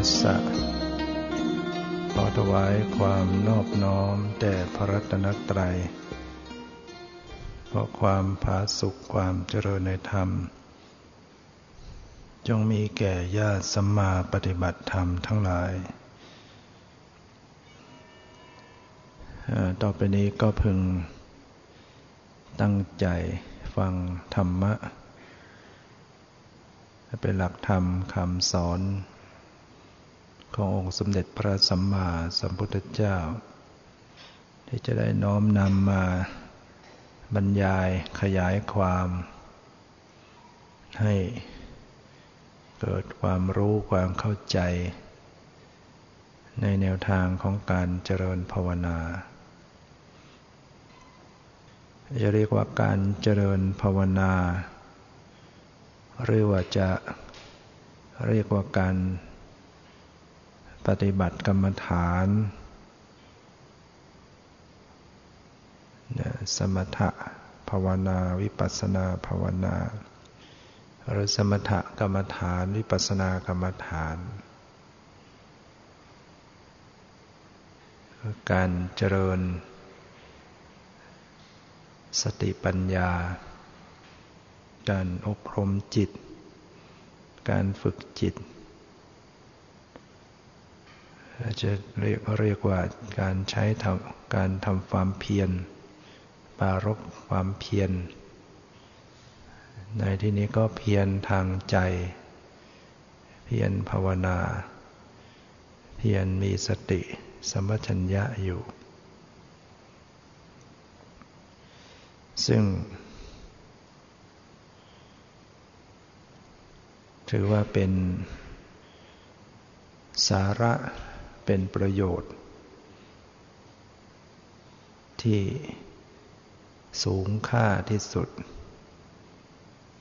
ทัสสะขอถวายความนอบน้อมแด่พระรัตนตรัย เพราะความผาสุขความเจริญในธรรม จงมีแก่ญาติสัมมาปฏิบัติธรรมทั้งหลาย ต่อไปนี้ก็พึงตั้งใจฟังธรรมะเป็นหลักธรรมคำสอน ขององค์สมเด็จพระสัมมาสัมพุทธเจ้า ที่จะได้น้อมนำมาบรรยายขยายความ ให้เกิดความรู้ความเข้าใจ ในแนวทางของการเจริญภาวนาจะเรียกว่าการเจริญภาวนา หรือว่าจะเรียกว่าการ ปฏิบัติกรรมฐานสมถะภาวนาวิปัสนาภาวนาหรือสมถะกรรมฐาน วิปัสนากรรมฐาน การเจริญ สติปัญญา การอบรมจิต การฝึกจิต จะเรียกเรียกว่าการใช้ทำการทำความเพียรปารกความเพียร ในที่นี้ก็เพียรทางใจ เพียรภาวนา เพียรมีสติสมัชัญญะอยู่ ซึ่ง ถือว่าเป็นสาระ เป็นประโยชน์ ที่สูงค่าที่สุด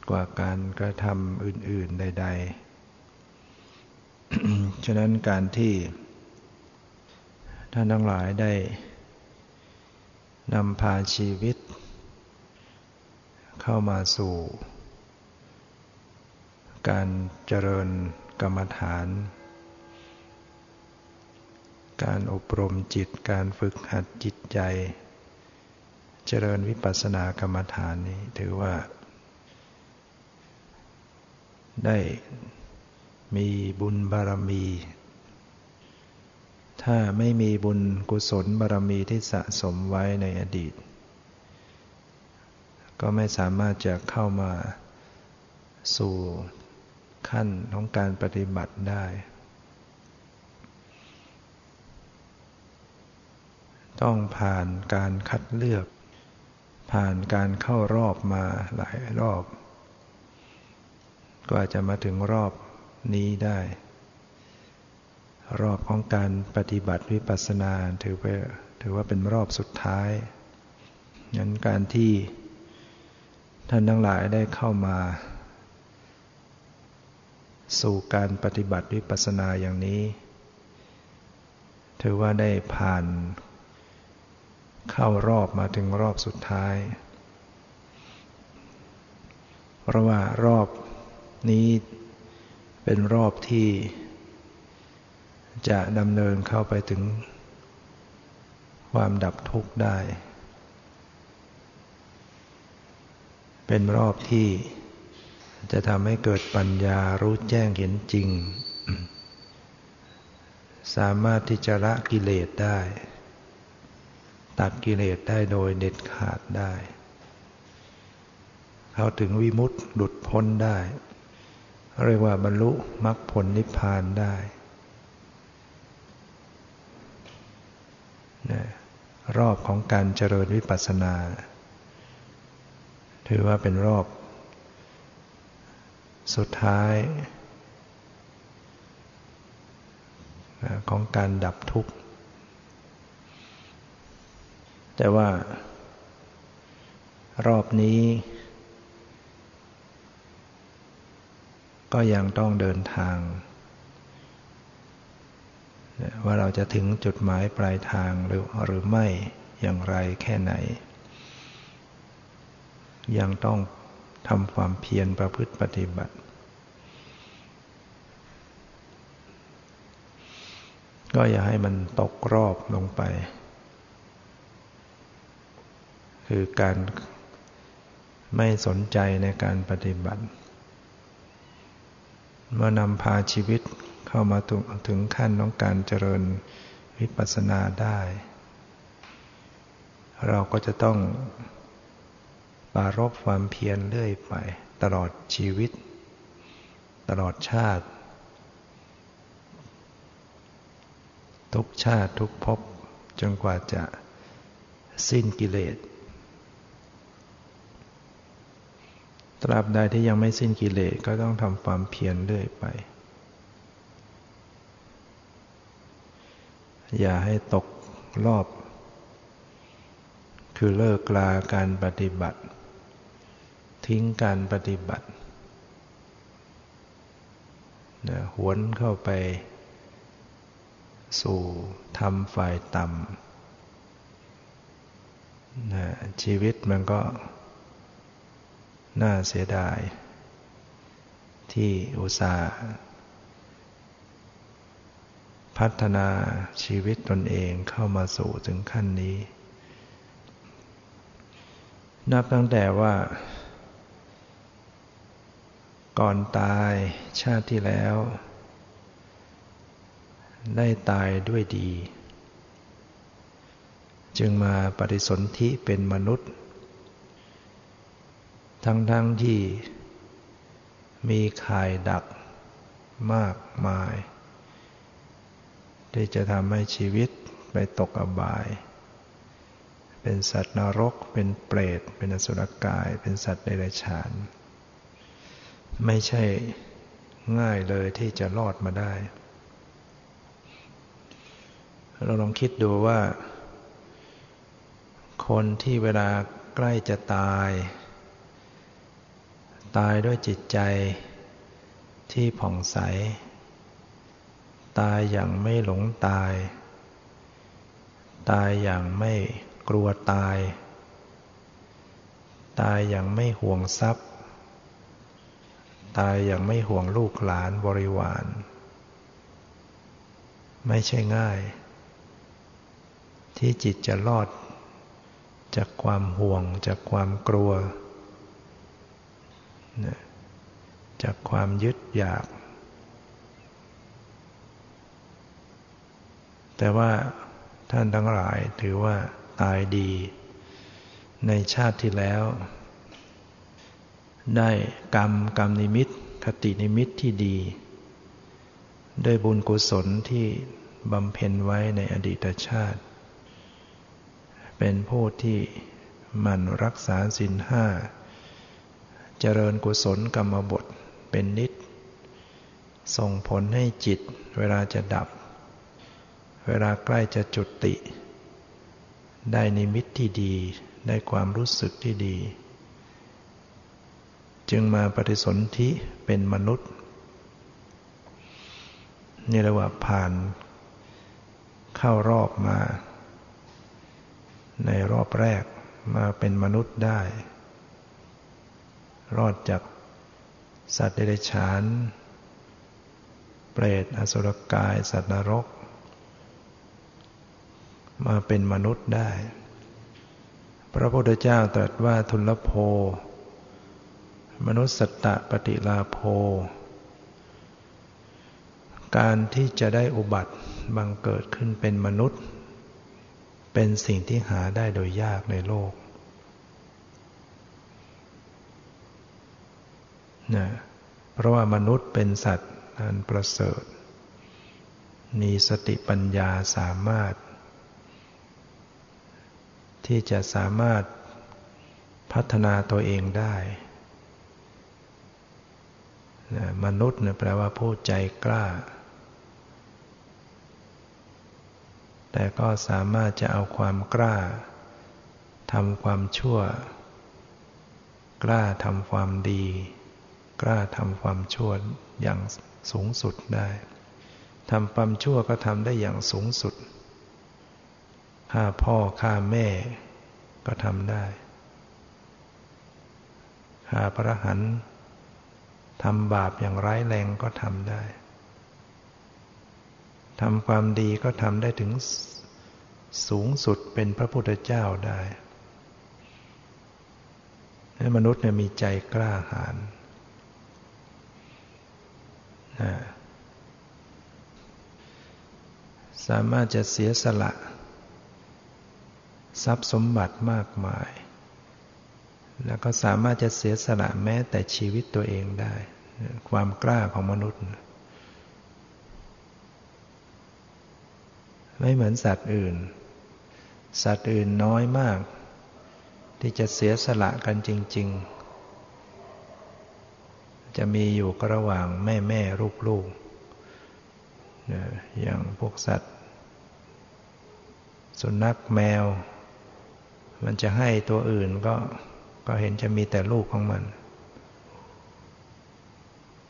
กว่าการกระทำอื่น ๆ ใด ๆ ฉะนั้นการที่ ท่านทั้งหลายได้นำพาชีวิต เข้ามาสู่ การเจริญกรรมฐาน การอบรมจิต การฝึกหัดจิตใจ เจริญวิปัสสนากรรมฐานนี้ถือว่า ได้มีบุญบารมี ถ้าไม่มีบุญกุศลบารมีที่สะสมไว้ในอดีต ก็ไม่สามารถจะเข้ามาสู่ขั้นของการปฏิบัติได้ ต้องผ่านการคัดเลือก ผ่านการเข้ารอบมาหลายรอบ กว่าจะมาถึงรอบนี้ได้ รอบของการปฏิบัติวิปัสสนาถือไปถือว่าเป็นรอบสุดท้ายงั้นการที่ท่านทั้งหลายได้เข้ามา สู่การปฏิบัติวิปัสสนาอย่างนี้ ถือว่าได้ผ่าน เข้ารอบมาถึงรอบสุดท้าย เพราะว่ารอบนี้เป็นรอบที่ จะดำเนินเข้าไปถึง ความดับทุกข์ได้ เป็นรอบที่จะทำให้เกิดปัญญารู้แจ้งเห็นจริง สามารถที่จะละกิเลสได้ ตัดกิเลสได้โดยเด็ดขาดได้ เข้าถึงวิมุตติหลุดพ้นได้ เรียกว่าบรรลุมรรคผลนิพพานได้รอบของการเจริญวิปัสสนา ถือว่าเป็นรอบ สุดท้าย ของการดับทุกข์ แต่ว่ารอบนี้ ก็ยังต้องเดินทาง ว่าเราจะถึงจุดหมายปลายทางหรือหรือไม่อย่างไรแค่ไหน ยังต้องทำความเพียรประพฤติปฏิบัติ ก็อย่าให้มันตกรอบลงไป คือการไม่สนใจในการปฏิบัติ เมื่อนำพาชีวิตเข้ามาถึงขั้นของการเจริญวิปัสสนาได้ เราก็จะต้องปารบความเพียรเรื่อยไป ตลอดชีวิต ตลอดชาติ ทุกชาติทุกภพจนกว่าจะสิ้นกิเลส ตราบใดที่ยังไม่สิ้นกิเลสก็ต้องทำความเพียรเรื่อยไป อย่าให้ตกรอบ คือเลิกลาการปฏิบัติ ทิ้งการปฏิบัตินะหวนเข้าไป สู่ทำฝ่ายต่ำนะชีวิตมันก็ น่าเสียดาย ที่อุตส่าห์ พัฒนาชีวิตตนเองเข้ามาสู่ถึงขั้นนี้ นับตั้งแต่ว่า ก่อนตายชาติที่แล้ว ได้ตายด้วยดี จึงมาปฏิสนธิเป็นมนุษย์ ทั้งทั้งที่มีข่ายดักมากมาย ที่จะทำให้ชีวิตไปตกอบาย เป็นสัตว์นรก เป็นเปรต เป็นอสุรกาย เป็นสัตว์เดรัจฉาน ไม่ใช่ง่ายเลยที่จะรอดมาได้ เราลองคิดดูว่า คนที่เวลาใกล้จะตาย ตายด้วยจิตใจที่ผ่องใส ตายอย่างไม่หลงตาย ตายอย่างไม่กลัวตาย ตายอย่างไม่ห่วงทรัพย์ ตายอย่างไม่ห่วงลูกหลานบริวาร ไม่ใช่ง่าย ที่จิตจะรอดจากความห่วงจากความกลัว จากความยึดอยาก แต่ว่าท่านทั้งหลายถือว่าตายดี ในชาติที่แล้ว ได้กรรมกรรมนิมิต คตินิมิตที่ดี ด้วยบุญกุศลที่บำเพ็ญไว้ในอดีตชาติ เป็นผู้ที่มันรักษาสินห้า เจริญกุศลกรรมบทเป็นนิด ส่งผลให้จิตเวลาจะดับ เวลาใกล้จะจุติ ได้นิมิตที่ดี ได้ความรู้สึกที่ดี จึงมาปฏิสนธิเป็นมนุษย์ นี่เรียกว่าผ่านเข้ารอบมา ในรอบแรกมาเป็นมนุษย์ได้ รอดจากสัตว์เดรัจฉาน เปรตอสุรกาย สัตว์นรก มาเป็นมนุษย์ได้ พระพุทธเจ้าตรัสว่าทุลโภ มนุษย์สตะปฏิลาโภ การที่จะได้อุบัติบังเกิดขึ้นเป็นมนุษย์ เป็นสิ่งที่หาได้โดยยากในโลก นะเพราะว่ามนุษย์เป็นสัตว์อันประเสริฐ มีสติปัญญาสามารถ ที่จะสามารถพัฒนาตัวเองได้นะมนุษย์นะแปลว่าผู้ใจกล้า แต่ก็สามารถจะเอาความกล้าทำความชั่ว กล้าทำความดี กล้าทำความชั่วอย่างสูงสุดได้ทำความชั่วก็ทำได้อย่างสูงสุดฆ่าพ่อฆ่าแม่ก็ทำได้ฆ่าพระหันทำบาปอย่างร้ายแรงก็ทำได้ทำความดีก็ทำได้ถึงสูงสุดเป็นพระพุทธเจ้าได้มนุษย์เนี่ยมีใจกล้าหาญ สามารถจะเสียสละ ทรัพย์สมบัติมากมาย แล้วก็สามารถจะเสียสละแม้แต่ชีวิตตัวเองได้ ความกล้าของมนุษย์ ไม่เหมือนสัตว์อื่น สัตว์อื่นน้อยมาก ที่จะเสียสละกันจริง ๆ จะมีอยู่ก็ระหว่างแม่แม่ลูกลูกอย่างพวกสัตว์ สุนัขแมว มันจะให้ตัวอื่นก็ก็เห็นจะมีแต่ลูกของมัน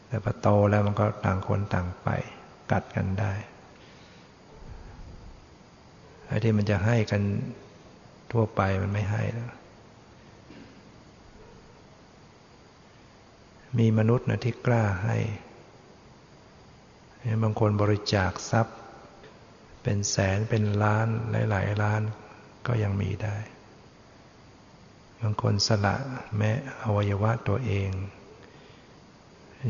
แต่พอโตแล้วมันก็ต่างคนต่างไป กัดกันได้ไอ้ที่มันจะให้กันทั่วไปมันไม่ให้แล้ว มีมนุษย์นะที่กล้าให้ บางคนบริจาคทรัพย์ เป็นแสนเป็นล้านหลายๆล้านก็ยังมีได้ บางคนสละแม้อวัยวะตัวเอง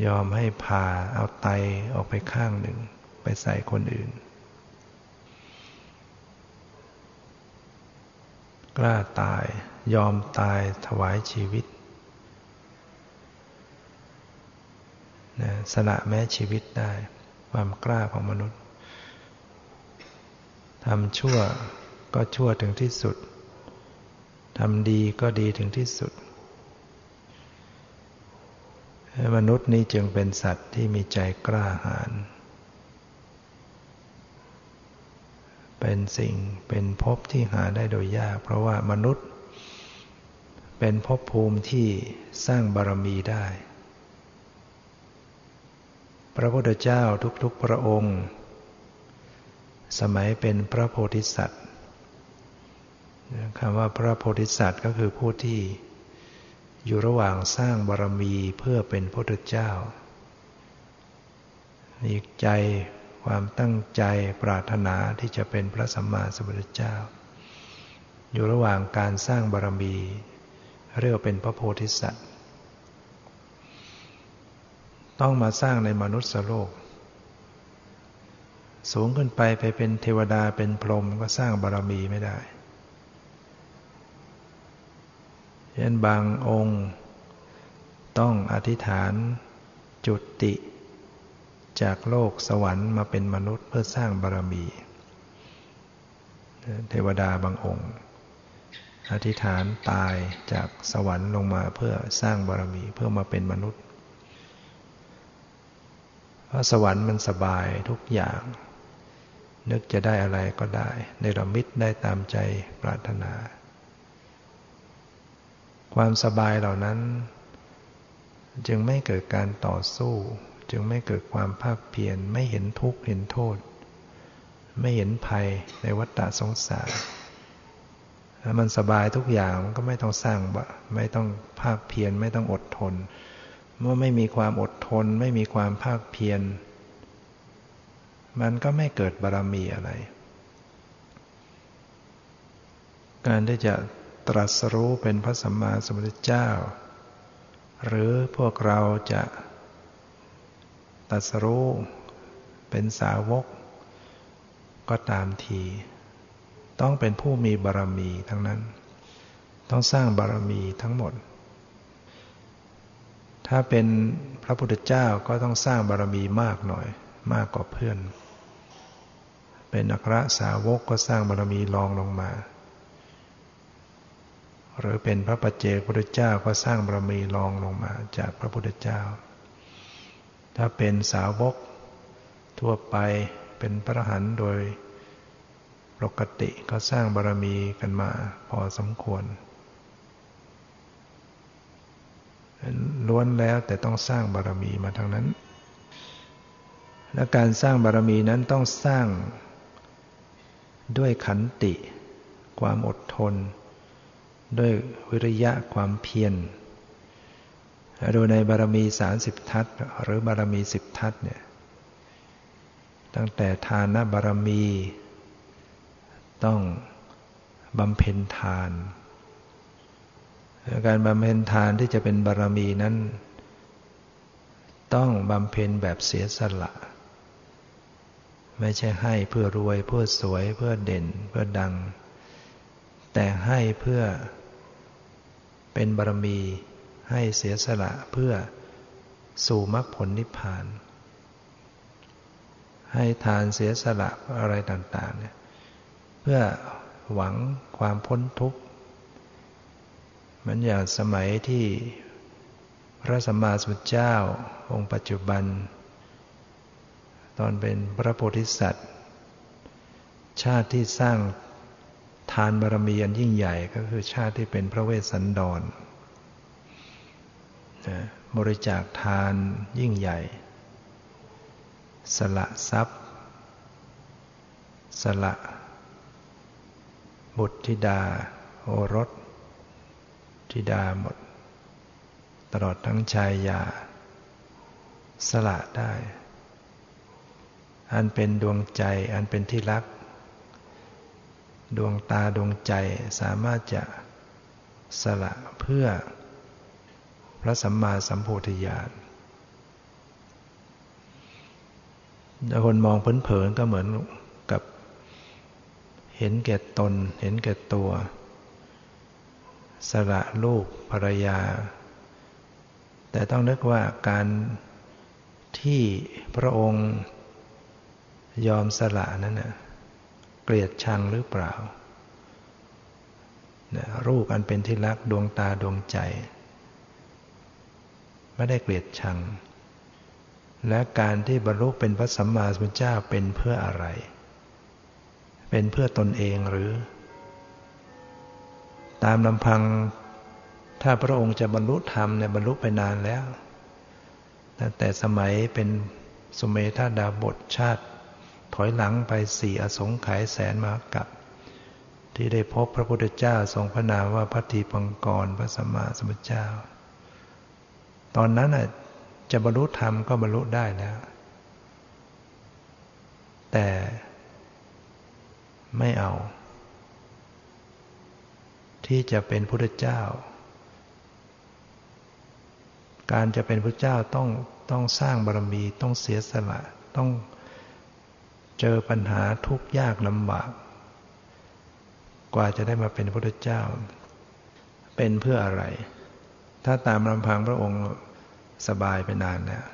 ยอมให้ผ่าเอาไตออกไปข้างหนึ่ง ไปใส่คนอื่น กล้าตายยอมตายถวายชีวิต สละแม้ชีวิตได้ ความกล้าของมนุษย์ทำชั่วก็ชั่วถึงที่สุดทำดีก็ดีถึงที่สุด มนุษย์นี้จึงเป็นสัตว์ที่มีใจกล้าหาญเป็นสิ่งเป็นภพที่หาได้โดยยาก เพราะว่ามนุษย์ เป็นภพภูมิที่สร้างบารมีได้ พระพุทธเจ้าทุกๆพระองค์ สมัยเป็นพระโพธิสัตว์คำว่าพระโพธิสัตว์ก็คือผู้ที่อยู่ระหว่างสร้างบารมีเพื่อเป็นพระพุทธเจ้ามีใจความตั้งใจปรารถนาที่จะเป็นพระสัมมาสัมพุทธเจ้า อยู่ระหว่างการสร้างบารมี เรียกเป็นพระโพธิสัตว์ ต้องมาสร้างในมนุษย์โลก สูงขึ้นไปไปเป็นเทวดาเป็นพรหมก็สร้างบารมีไม่ได้เช่นบางองค์ ต้องอธิษฐานจุติ จากโลกสวรรค์มาเป็นมนุษย์เพื่อสร้างบารมี เทวดาบางองค์ อธิษฐานตายจากสวรรค์ลงมาเพื่อสร้างบารมีเพื่อมาเป็นมนุษย์ พราะสวรรค์มันสบายทุกอย่าง นึกจะได้อะไรก็ได้ในระมิตได้ตามใจปรารถนา ความสบายเหล่านั้น จึงไม่เกิดการต่อสู้ จึงไม่เกิดความภาคเพียรไม่เห็นทุกข์เห็นโทษ ไม่เห็นภัยในวัฏฏะสงสารมันสบายทุกอย่างมันก็ไม่ต้องสร้างไม่ต้องภาคเพียรไม่ต้องอดทน เมื่อไม่มีความอดทน ไม่มีความภาคเพียร มันก็ไม่เกิดบารมีอะไร การที่จะตรัสรู้เป็นพระสัมมาสัมพุทธเจ้า หรือพวกเราจะตรัสรู้เป็นสาวก ก็ตามที ต้องเป็นผู้มีบารมีทั้งนั้น ต้องสร้างบารมีทั้งหมด ถ้าเป็นพระพุทธเจ้าก็ต้องสร้างบารมีมากหน่อย มากกว่าเพื่อน เป็นอัครสาวกก็สร้างบารมีรองลงมา หรือเป็นพระปัจเจกพุทธเจ้าก็สร้างบารมีรองลงมา จากพระพุทธเจ้า ถ้าเป็นสาวกทั่วไปเป็นพระหันโดยปกติก็สร้างบารมีกันมาพอสมควร ล้วนแล้วแต่ต้องสร้างบารมีมาทั้งนั้น และการสร้างบารมีนั้นต้องสร้างด้วยขันติ ความอดทน ด้วยวิริยะความเพียรโดยในบารมีสามสิบทัศหรือบารมีสิบทัศเนี่ยตั้งแต่ทานบารมี ต้องบำเพ็ญทาน การบำเพ็ญทานที่จะเป็นบารมีนั้น ต้องบำเพ็ญแบบเสียสละ ไม่ใช่ให้เพื่อรวยเพื่อสวยเพื่อเด่นเพื่อดัง แต่ให้เพื่อเป็นบารมี ให้เสียสละเพื่อสู่มรรคผลนิพพาน ให้ทานเสียสละอะไรต่าง ๆ เนี่ย เพื่อหวังความพ้นทุกข์ มันอย่างสมัยที่พระสัมมาสัมพุทธเจ้าองค์ปัจจุบัน ตอนเป็นพระโพธิสัตว์ ชาติที่สร้างทานบารมีอันยิ่งใหญ่ก็คือชาติที่เป็นพระเวสสันดรบริจาคทานยิ่งใหญ่ สละทรัพย์ สละ บุตรธิดา โอรส ธิดาหมด ตลอดทั้งชายยา สละได้ อันเป็นดวงใจอันเป็นที่รัก ดวงตาดวงใจสามารถจะสละเพื่อพระสัมมาสัมโพธิญาณถ้าคนมองเผินๆก็เหมือนกับเห็นแก่ตน เห็นแก่ตัว สละลูกภรรยา แต่ต้องนึกว่าการที่พระองค์ยอมสละนั้นนะเกลียดชังหรือเปล่ารูปอันเป็นที่รักดวงตาดวงใจ ไม่ได้เกลียดชัง และการที่บรรลุเป็นพระสัมมาสัมพุทธเจ้าเป็นเพื่ออะไร เป็นเพื่อตนเองหรือ ตามลำพัง ถ้าพระองค์จะบรรลุธรรมเนี่ยบรรลุไปนานแล้วตั้งแต่สมัยเป็นสุเมธาดาบทชาติ ถอยหลังไปสี่อสงไขยแสนมากับ ที่ได้พบพระพุทธเจ้าทรงพระนามว่าพัทธีปังกรพระสัมมาสัมพุทธเจ้า ตอนนั้นะจะบรรลุธรรมก็บรรลุได้แล้ว แต่ไม่เอา ที่จะเป็นพุทธเจ้า การจะเป็นพระเจ้าต้องต้องสร้างบารมีต้องเสียสละต้องเจอปัญหาทุกข์ยากลำบาก กว่าจะได้มาเป็นพระเจ้า เป็นเพื่ออะไร ถ้าตามลำพังพระองค์สบายไปนานแล้ว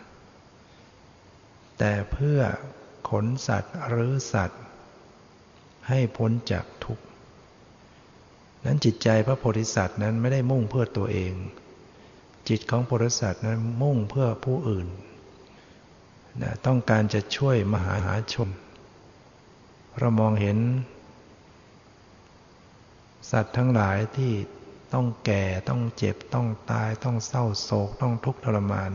แต่เพื่อขนสัตว์หรือสัตว์ ให้พ้นจากทุกข์ นั้นจิตใจพระโพธิสัตว์นั้นไม่ได้มุ่งเพื่อตัวเอง จิตของโพธิสัตว์นั้นมุ่งเพื่อผู้อื่นนะต้องการจะช่วยมหาหาชนเรามองเห็น สัตว์ทั้งหลายที่ต้องแก่ต้องเจ็บต้องตายต้องเศร้าโศก ต้องทุกข์ทรมาน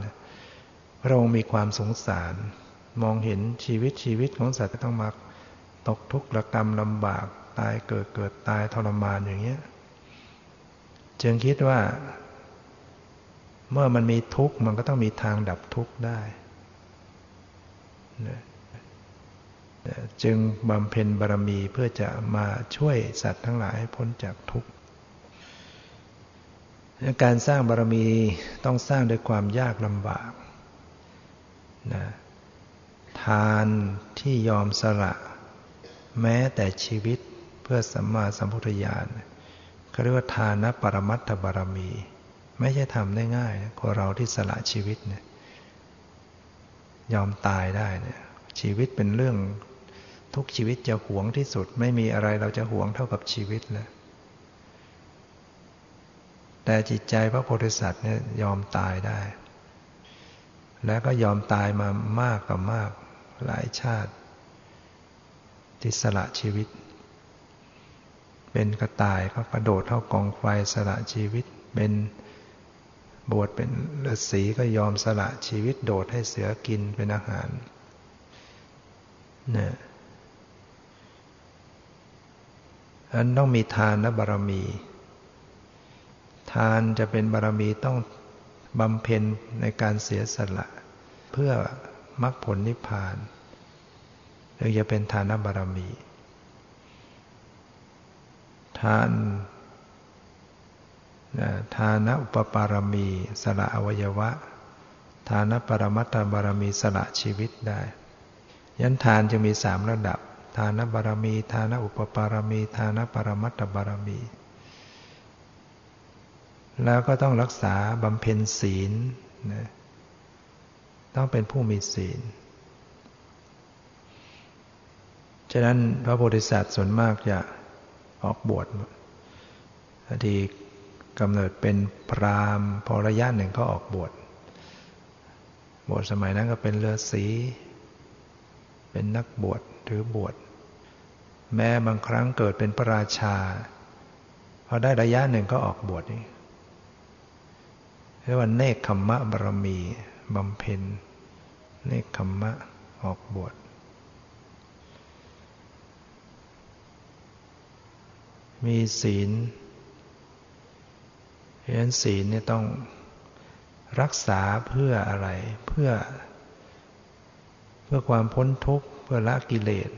พระองค์มีความสงสาร มองเห็นชีวิตชีวิตของสัตว์ต้องมาตกทุกข์ระกรรมลำบาก ตายเกิดเกิดตายทรมานอย่างเงี้ยจึงคิดว่า เมื่อมันมีทุกข์มันก็ต้องมีทางดับทุกข์ได้ จึงบำเพ็ญบารมีเพื่อจะมาช่วยสัตว์ทั้งหลายให้พ้นจากทุกข์การสร้างบารมีต้องสร้างด้วยความยากลำบากนะทานที่ยอมสละ แม้แต่ชีวิต พื่อสัมมาสัมพุทธญาณเขาเรียกว่าทานปรมัตถบารมี ไม่ใช่ทำได้ง่ายคนเราที่สละชีวิตเนี่ยยอมตายได้เนี่ยชีวิตเป็นเรื่องทุกชีวิตจะหวงที่สุด ไม่มีอะไรเราจะหวงเท่ากับชีวิตแล้วแต่จิตใจพระโพธิสัตว์เนี่ยยอมตายได้ แล้วก็ยอมตายมามากกว่ามากหลายชาติที่สละชีวิต เป็นกระต่ายก็กระโดดเท่ากองไฟสละชีวิต เป็นบวชเป็นฤาษีก็ยอมสละชีวิตโดดให้เสือกินเป็นอาหารนี่อันต้องมีทานและบารมี ทานจะเป็นบารมีต้องบำเพ็ญในการเสียสละ เพื่อมรรคผลนิพพานถึงจะเป็นทานบารมี ทานทานอุปปารมี สละอวัยวะ ทานปรมัตถบารมีสละชีวิตได้ยันทานจะมีสามระดับ ทานบารมี ทานอุปปารมี ทานปรมัตถบารมี แล้วก็ต้องรักษาบำเพ็ญศีลนะต้องเป็นผู้มีศีล ฉะนั้นพระโพธิสัตว์ส่วนมากจะ ออกบวชทีกำเนิดเป็นพรามพอระยะหนึ่งก็ออกบวชบวชสมัยนั้นก็เป็นเลือสี เป็นนักบวชถือบวชแม้บางครั้งเกิดเป็นพระราชา พอได้ระยะหนึ่งก็ออกบวชนี่เรียกว่าเนคขมมะบารมีบำเพ็ญเนคขมมะออกบวช มีศีลเพราะฉะนั้นศีลเนี่ยต้องรักษาเพื่ออะไร เพื่อ เพื่อความพ้นทุกข์เพื่อละกิเลส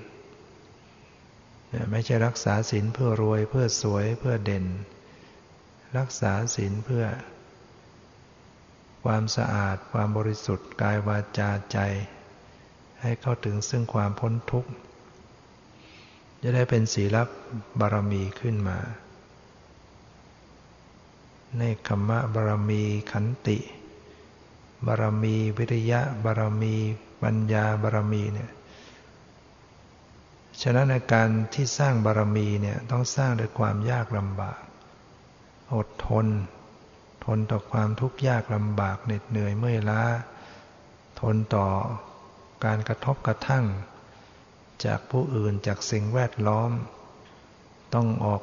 ไม่ใช่รักษาศีลเพื่อรวย เพื่อสวยเพื่อเด่น รักษาศีลเพื่อ ความสะอาด ความบริสุทธิ์กายวาจาใจ ให้เข้าถึงซึ่งความพ้นทุกข์ จะได้เป็นศีลบารมีขึ้นมา ในคำว่าบารมีขันติ บารมีวิริยะบารมีปัญญาบารมีเนี่ยฉะนั้นในการที่สร้างบารมีเนี่ยต้องสร้างด้วยความยากลำบาก อดทน ทนต่อความทุกข์ยากลำบากเหน็ดเหนื่อยเมื่อยล้า ทนต่อการกระทบกระทั่ง จากผู้อื่นจากสิ่งแวดล้อม ต้องออก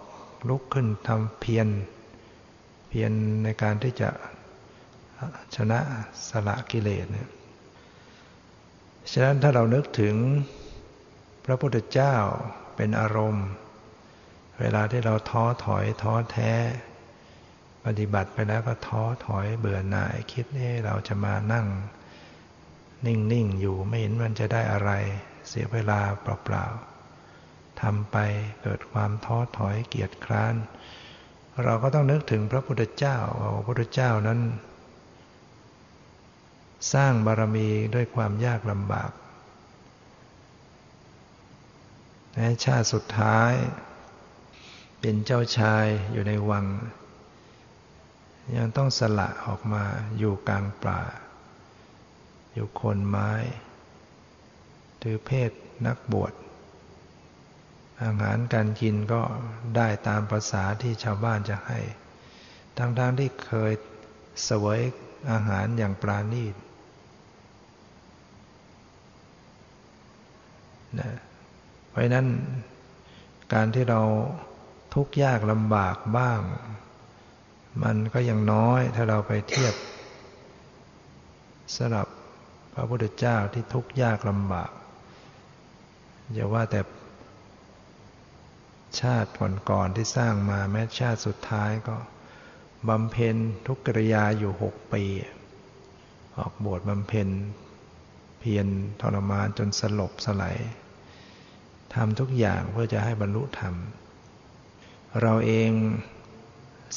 ลุกขึ้นทำเพียรเพียรในการที่จะชนะสละกิเลสเนี่ยฉะนั้นถ้าเรานึกถึงพระพุทธเจ้าเป็นอารมณ์ เวลาที่เราท้อถอยท้อแท้ ปฏิบัติไปแล้วก็ท้อถอยเบื่อหน่าย คิดเอ๊เราจะมานั่ง นิ่ง ๆ อยู่ไม่เห็นมันจะได้อะไร เสียเวลาเปล่าๆทำไปเกิดความท้อถอยเกียจคร้าน เราก็ต้องนึกถึงพระพุทธเจ้าว่าพระพุทธเจ้านั้น สร้างบารมีด้วยความยากลำบากในชาติสุดท้าย เป็นเจ้าชายอยู่ในวัง ยังต้องสละออกมาอยู่กลางป่า อยู่คนไม้ ถือเพศนักบวช อาหารการกินก็ได้ตามภาษาที่ชาวบ้านจะให้ ทั้งๆทที่เคยเสวยอาหารอย่างปราณีตนะเพราะนั้นการที่เราทุกข์ยากลำบากบ้าง มันก็ยังน้อยถ้าเราไปเทียบสำหรับพระพุทธเจ้าที่ทุกข์ยากลำบาก อย่าว่าแต่ชาติก่อนๆที่สร้างมาแม้ชาติสุดท้ายก็บำเพ็ญทุกกริยาอยู่หกปี ออกบวชบำเพ็ญ เพียรทรมานจนสลบสลายทำทุกอย่างเพื่อจะให้บรรลุธรรม เราเอง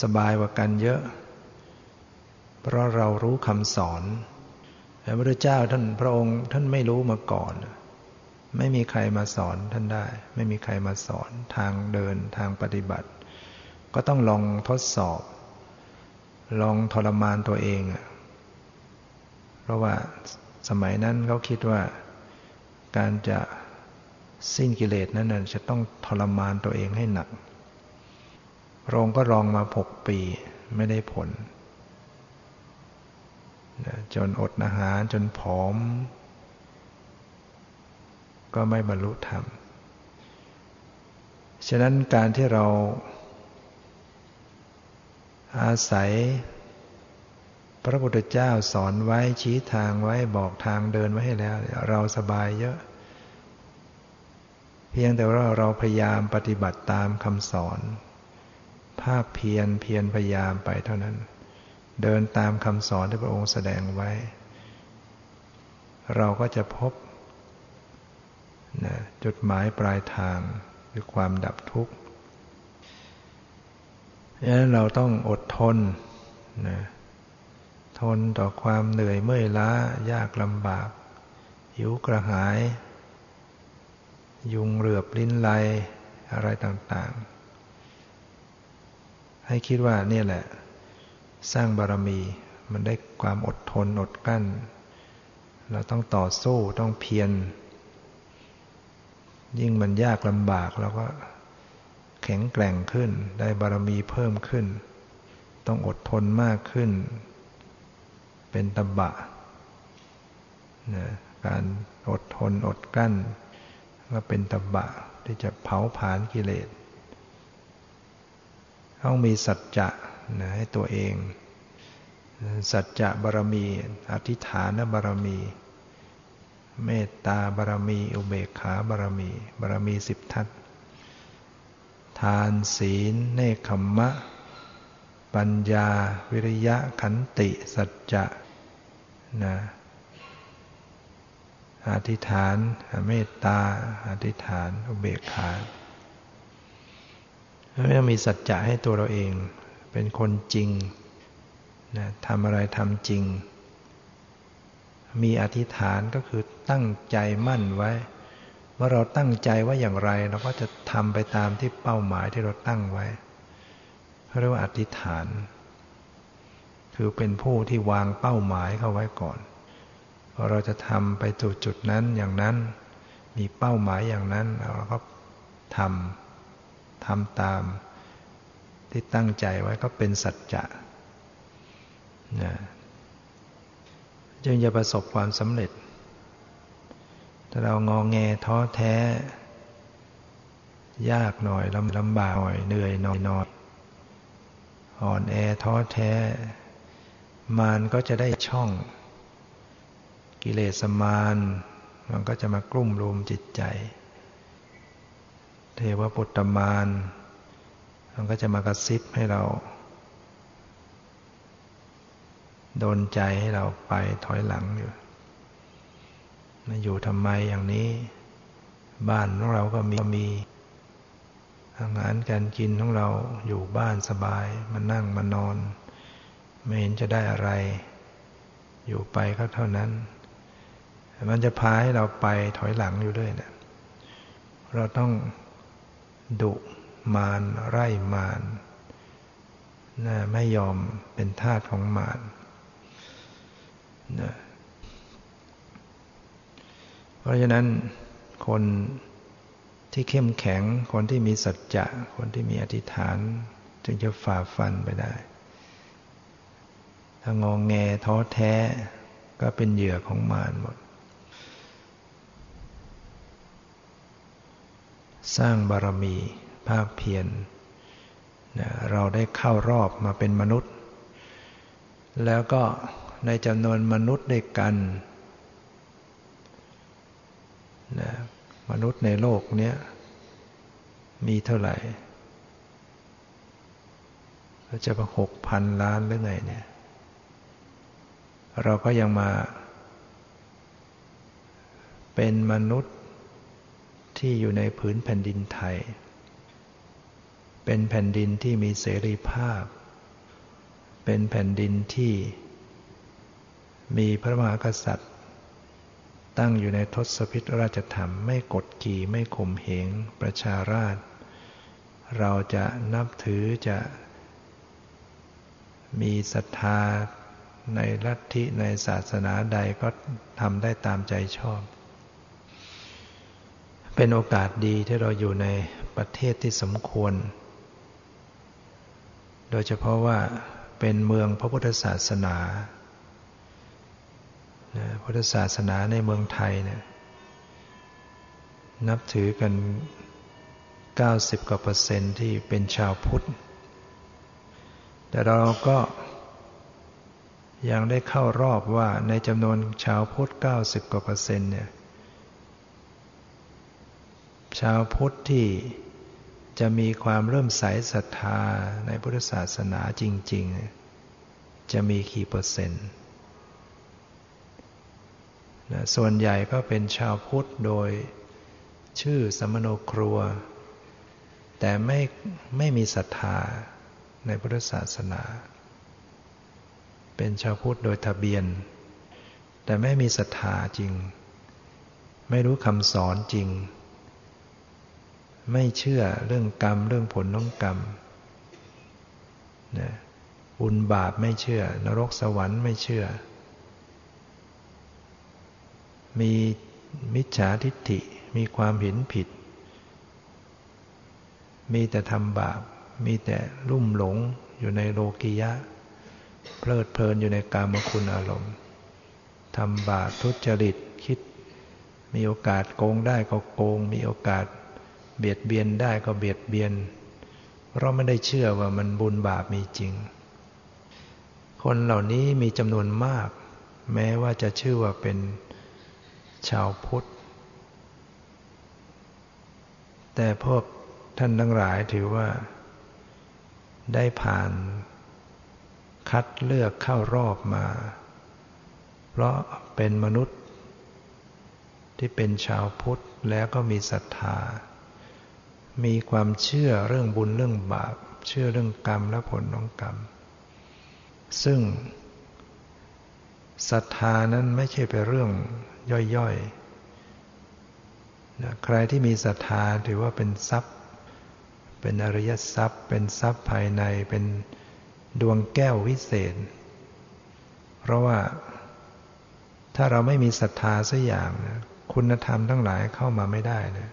สบายกว่ากันเยอะ เพราะเรารู้คำสอนพระพุทธเจ้าท่านพระองค์ท่านไม่รู้มาก่อน ไม่มีใครมาสอนท่านได้ ไม่มีใครมาสอนทางเดินทางปฏิบัติ ก็ต้องลองทดสอบ ลองทรมานตัวเองเพราะว่าสมัยนั้นเขาคิดว่าการจะสิ้นกิเลสนั้นจะต้องทรมานตัวเองให้หนักรองก็ลองมาหกปีไม่ได้ผล จนอดอาหารจนผอม ก็ไม่บรรลุธรรม ฉะนั้นการที่เราอาศัย พระพุทธเจ้าสอนไว้ชี้ทางไว้บอกทางเดินไว้ให้แล้ว เราสบายเยอะ เพียงแต่ว่าเราพยายามปฏิบัติตามคำสอน ภาคเพียรเพียรพยายามไปเท่านั้น เดินตามคำสอนที่พระองค์แสดงไว้ เราก็จะพบ จุดหมายปลายทางคือความดับทุกข์ดังนั้นเราต้องอดทนนะทนต่อความเหนื่อยเมื่อยล้ายากลำบาก หิวกระหาย ยุงเหลือบลิ้นไลอะไรต่างๆ ให้คิดว่านี่แหละ สร้างบารมีมันได้ความอดทนอดกั้น เราต้องต่อสู้ต้องเพียร ยิ่งมันยากลำบากเราก็แข็งแกร่งขึ้น ได้บารมีเพิ่มขึ้น ต้องอดทนมากขึ้น เป็นตบะนะการอดทนอดกั้น ก็เป็นตบะที่จะเผาผลาญกิเลสต้องมีสัจจะนะให้ตัวเอง สัจจะบารมี อธิษฐานบารมี เมตตาบารมี อุเบกขาบารมีบารมีสิบทัศทานศีล เนคขมมะ ปัญญา วิริยะขันติ สัจจะนะอธิษฐาน เมตตา อธิษฐาน อุเบกขาไม่ต้องมีสัจจะให้ตัวเราเอง เป็นคนจริงนะทำอะไรทำจริง มีอธิษฐานก็คือตั้งใจมั่นไว้ ว่าเราตั้งใจว่าอย่างไรเราก็จะทำไปตามที่เป้าหมายที่เราตั้งไว้เขาเรียกว่าอธิษฐาน คือเป็นผู้ที่วางเป้าหมายเข้าไว้ก่อนพอเราจะทำไปจุดจุดนั้นอย่างนั้น มีเป้าหมายอย่างนั้นเราก็ทำทำตามที่ตั้งใจไว้ก็เป็นสัจจะนะ จึงจะประสบความสำเร็จ ถ้าเรางองแงท้อแท้ ยากหน่อยลำลำบากหน่อยเหนื่อยหน่อยนอนอ่อนแอท้อแท้ มานก็จะได้ช่อง กิเลสมานมันก็จะมากลุ่มรุมจิตใจ เทวปุตตมานมันก็จะมากระซิบให้เรา โดนใจให้เราไปถอยหลังอยู่มาอยู่ทำไมอย่างนี้ บ้านของเราก็มีมีอาหารการกินของเราอยู่บ้านสบายมานั่งมานอน ไม่เห็นจะได้อะไร อยู่ไปก็เท่านั้น มันจะพาให้เราไปถอยหลังอยู่ด้วยเนะเราต้องดุมารไร่มารนะไม่ยอมเป็นทาสของมารน เพราะฉะนั้นคนที่เข้มแข็ง คนที่มีสัจจะ คนที่มีอธิษฐาน จึงจะฝ่าฟันไปได้ ถ้างองแงท้อแท้ก็เป็นเหยื่อของมารหมด สร้างบารมีภาคเพียรเราได้เข้ารอบมาเป็นมนุษย์ แล้วก็ ในจำนวนมนุษย์ด้วยกันนะมนุษย์ในโลกนี้มีเท่าไหร่ก็จะเป็นหกพันล้านหรือไงเนี่ย เราก็ยังมา เป็นมนุษย์ที่อยู่ในผืนแผ่นดินไทย เป็นแผ่นดินที่มีเสรีภาพ เป็นแผ่นดินที่ มีพระมหากษัตริย์ ตั้งอยู่ในทศพิธราชธรรมไม่กดขี่ไม่ข่มเหงประชาราช เราจะนับถือจะ มีศรัทธาในลัทธิในศาสนาใดก็ทำได้ตามใจชอบ เป็นโอกาสดีที่เราอยู่ในประเทศที่สมควร โดยเฉพาะว่าเป็นเมืองพระพุทธศาสนา พุทธศาสนาในเมืองไทยเนี่ยนับถือกัน 90 กว่าเปอร์เซ็นต์ที่เป็นชาวพุทธ แต่เราก็ยังได้เข้ารอบว่าในจำนวนชาวพุทธ 90 กว่าเปอร์เซ็นต์เนี่ยชาวพุทธที่จะมีความเริ่มใสศรัทธาในพุทธศาสนาจริง ๆ จะมีกี่เปอร์เซ็นต์ ส่วนใหญ่ก็เป็นชาวพุทธโดยชื่อสมโนครัว แต่ไม่ไม่มีศรัทธาในพุทธศาสนา เป็นชาวพุทธโดยทะเบียน แต่ไม่มีศรัทธาจริง ไม่รู้คำสอนจริง ไม่เชื่อเรื่องกรรมเรื่องผลน้องกรรมนะบุญบาปไม่เชื่อ นรกสวรรค์ไม่เชื่อ มีมิจฉาทิฏฐิ มีความเห็นผิด มีแต่ทำบาป มีแต่ลุ่มหลงอยู่ในโลกิยะ เพลิดเพลินอยู่ในกามคุณอารมณ์ทำบาปทุจริตคิด มีโอกาสโกงได้ก็โกง มีโอกาสเบียดเบียนได้ก็เบียดเบียน เราไม่ได้เชื่อว่ามันบุญบาปมีจริง คนเหล่านี้มีจำนวนมาก แม้ว่าจะชื่อว่าเป็น ชาวพุทธ แต่พวกท่านทั้งหลายถือว่า ได้ผ่านคัดเลือกเข้ารอบมา เพราะเป็นมนุษย์ ที่เป็นชาวพุทธแล้วก็มีศรัทธา มีความเชื่อเรื่องบุญเรื่องบาป เชื่อเรื่องกรรมและผลของกรรม ซึ่งศรัทธานั้นไม่ใช่เป็นเรื่อง ย่อยๆนะใครที่มีศรัทธาถือว่าเป็นทรัพย์ เป็นอริยทรัพย์ เป็นทรัพย์ภายในเป็นดวงแก้ววิเศษ เพราะว่าถ้าเราไม่มีศรัทธาสักอย่างนะคุณธรรมทั้งหลายเข้ามาไม่ได้นะ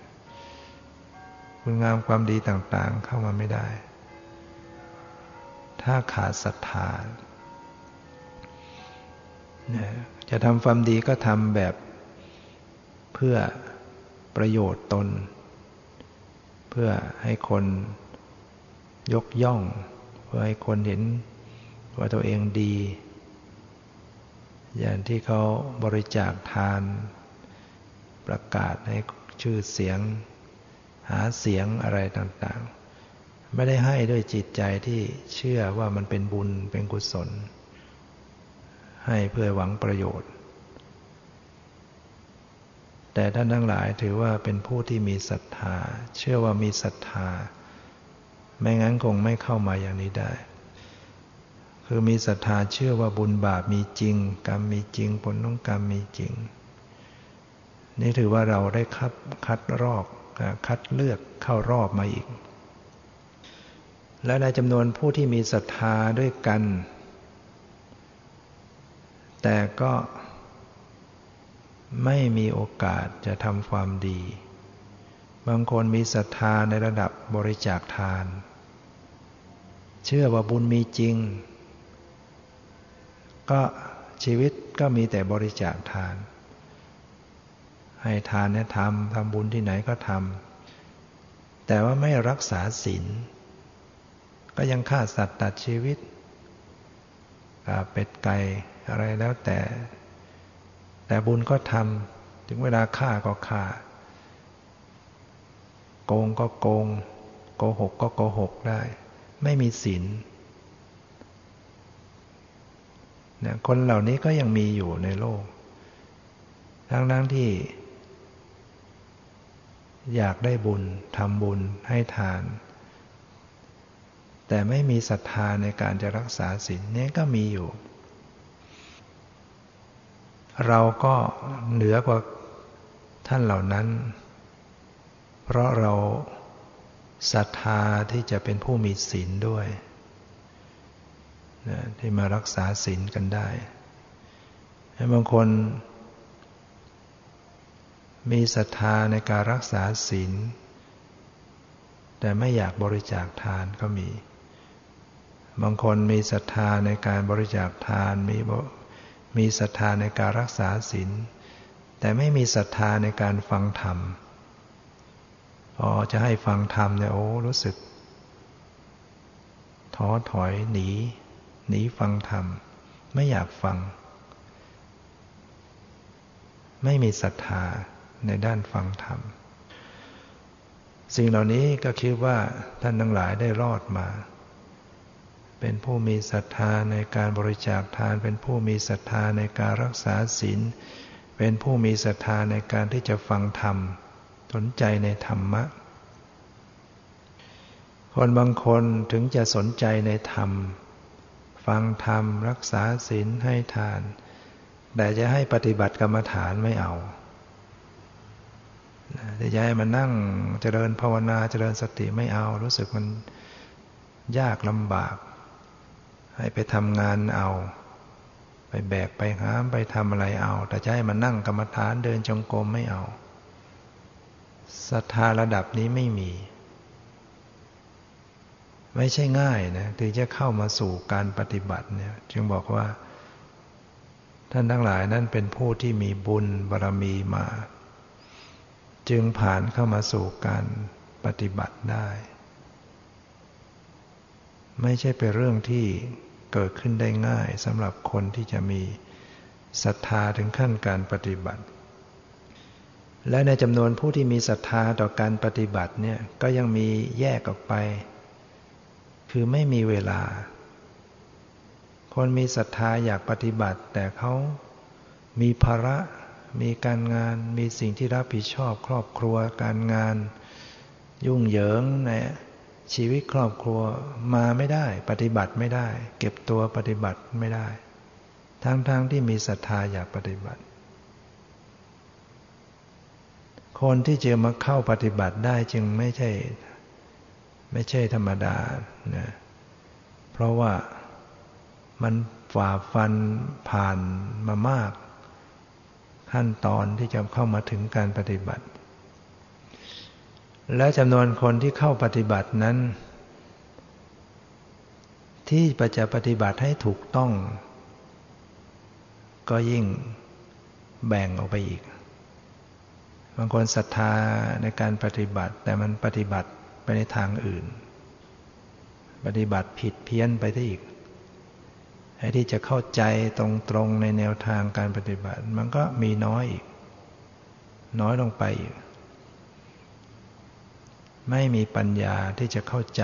คุณงามความดีต่างๆเข้ามาไม่ได้ ถ้าขาดศรัทธา จะทำความดีก็ทำแบบเพื่อประโยชน์ตน เพื่อให้คนยกย่อง เพื่อให้คนเห็นว่าตัวเองดี อย่างที่เขาบริจาคทาน ประกาศให้ชื่อเสียง หาเสียงอะไรต่างๆ ไม่ได้ให้ด้วยจิตใจที่เชื่อว่ามันเป็นบุญเป็นกุศล ให้เพื่อหวังประโยชน์ แต่ท่านทั้งหลายถือว่าเป็นผู้ที่มีศรัทธา เชื่อว่ามีศรัทธา ไม่งั้นคงไม่เข้ามาอย่างนี้ได้ คือมีศรัทธาเชื่อว่าบุญบาปมีจริง กรรมมีจริง ผลของกรรมมีจริง นี่ถือว่าเราได้คัดคัดรอบคัดเลือกเข้ารอบมาอีกและในจำนวนผู้ที่มีศรัทธาด้วยกัน แต่ก็ไม่มีโอกาสจะทำความดี บางคนมีศรัทธาในระดับบริจาคทาน เชื่อว่าบุญมีจริง ก็ชีวิตก็มีแต่บริจาคทาน ให้ทานเนี่ยทำทำบุญที่ไหนก็ทำแต่ว่าไม่รักษาศีลก็ยังฆ่าสัตว์ตัดชีวิตเป็ดไก่ อะไรแล้วแต่ แต่บุญก็ทำถึงเวลาฆ่าก็ฆ่า โกงก็โกง โกหกก็โกหกได้ ไม่มีศีลเนี่ยคนเหล่านี้ก็ยังมีอยู่ในโลก ทั้งทั้งที่ อยากได้บุญทำบุญให้ทาน แต่ไม่มีศรัทธาในการจะรักษาศีลเนี้ก็มีอยู่ เราก็เหนือกว่าท่านเหล่านั้น เพราะเราศรัทธาที่จะเป็นผู้มีศีลด้วยนะที่มารักษาศีลกันได้บางคนมีศรัทธาในการรักษาศีล แต่ไม่อยากบริจาคทานก็มี บางคนมีศรัทธาในการบริจาคทานมี มีศรัทธาในการรักษาศีลแต่ไม่มีศรัทธาในการฟังธรรมพอจะให้ฟังธรรมเนี่ยโอ้รู้สึก ท้อถอยหนี หนีฟังธรรม ไม่อยากฟัง ไม่มีศรัทธาในด้านฟังธรรม สิ่งเหล่านี้ก็คิดว่าท่านทั้งหลายได้รอดมา เป็นผู้มีศรัทธาในการบริจาคทาน เป็นผู้มีศรัทธาในการรักษาศีล เป็นผู้มีศรัทธาในการที่จะฟังธรรม สนใจในธรรมะ คนบางคนถึงจะสนใจในธรรม ฟังธรรม รักษาศีลให้ทาน แต่จะให้ปฏิบัติกรรมฐานไม่เอาจะให้มันนั่งเจริญภาวนาเจริญสติไม่เอา รู้สึกมันยากลำบาก ให้ไปทำงานเอา ไปแบกไปหามไปทำอะไรเอา แต่จะให้มันนั่งกรรมฐานเดินจงกรมไม่เอาศรัทธาระดับนี้ไม่มี ไม่ใช่ง่ายนะถึงจะเข้ามาสู่การปฏิบัติเนี่ยจึงบอกว่า ท่านทั้งหลายนั่นเป็นผู้ที่มีบุญบารรมีมา จึงผ่านเข้ามาสู่การปฏิบัติได้ ไม่ใช่เป็นเรื่องที่ เกิดขึ้นได้ง่ายสำหรับคนที่จะมีศรัทธาถึงขั้นการปฏิบัติ และในจำนวนผู้ที่มีศรัทธาต่อการปฏิบัติเนี่ยก็ยังมีแยกออกไป คือไม่มีเวลา คนมีศรัทธาอยากปฏิบัติ แต่เขามีภาระ มีการงาน มีสิ่งที่รับผิดชอบครอบครัวการงาน ยุ่งเหยิงใน ชีวิตครอบครัวมาไม่ได้ ปฏิบัติไม่ได้ เก็บตัวปฏิบัติไม่ได้ ทั้งๆทที่มีศรัทธาอยากปฏิบัติ คนที่จะมาเข้าปฏิบัติได้จึงไม่ใช่ ไม่ใช่ธรรมดานะเพราะว่ามันฝ่าฟันผ่านมามาก ขั้นตอนที่จะเข้ามาถึงการปฏิบัติ และจำนวนคนที่เข้าปฏิบัตินั้น ที่จะปฏิบัติให้ถูกต้อง ก็ยิ่งแบ่งออกไปอีก บางคนศรัทธาในการปฏิบัติ แต่มันปฏิบัติไปในทางอื่น ปฏิบัติผิดเพี้ยนไปได้อีกให้ที่จะเข้าใจตรงๆในแนวทางการปฏิบัติ มันก็มีน้อยอีก น้อยลงไปอีก ไม่มีปัญญาที่จะเข้าใจ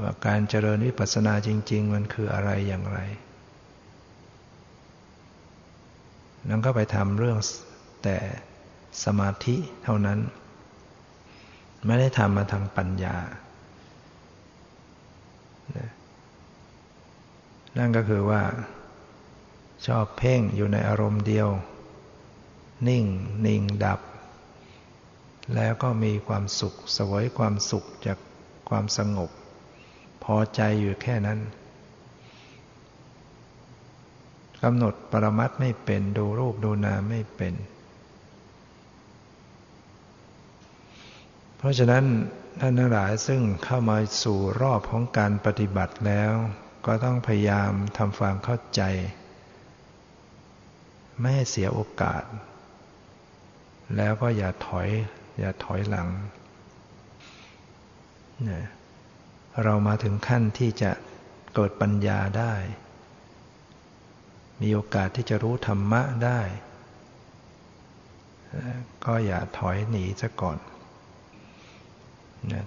ว่าการเจริญวิปัสสนาจริง ๆ มันคืออะไรอย่างไร นั่นก็ไปทำเรื่องแต่สมาธิเท่านั้น ไม่ได้ทำมาทางปัญญา นั่นก็คือว่า ชอบเพ่งอยู่ในอารมณ์เดียว นิ่ง นิ่งดับ แล้วก็มีความสุขสวยความสุขจากความสงบ พอใจอยู่แค่นั้นกำหนดปรมัตไม่เป็นดูรูปดูนามไม่เป็น เพราะฉะนั้นท่านทั้งหลายซึ่งเข้ามาสู่รอบของการปฏิบัติแล้ว ก็ต้องพยายามทำความเข้าใจ ไม่ให้เสียโอกาส แล้วก็อย่าถอย อย่าถอยหลังเนี่ยเรามาถึงขั้นที่จะเกิดปัญญาได้ มีโอกาสที่จะรู้ธรรมะได้ ก็อย่าถอยหนีซะก่อน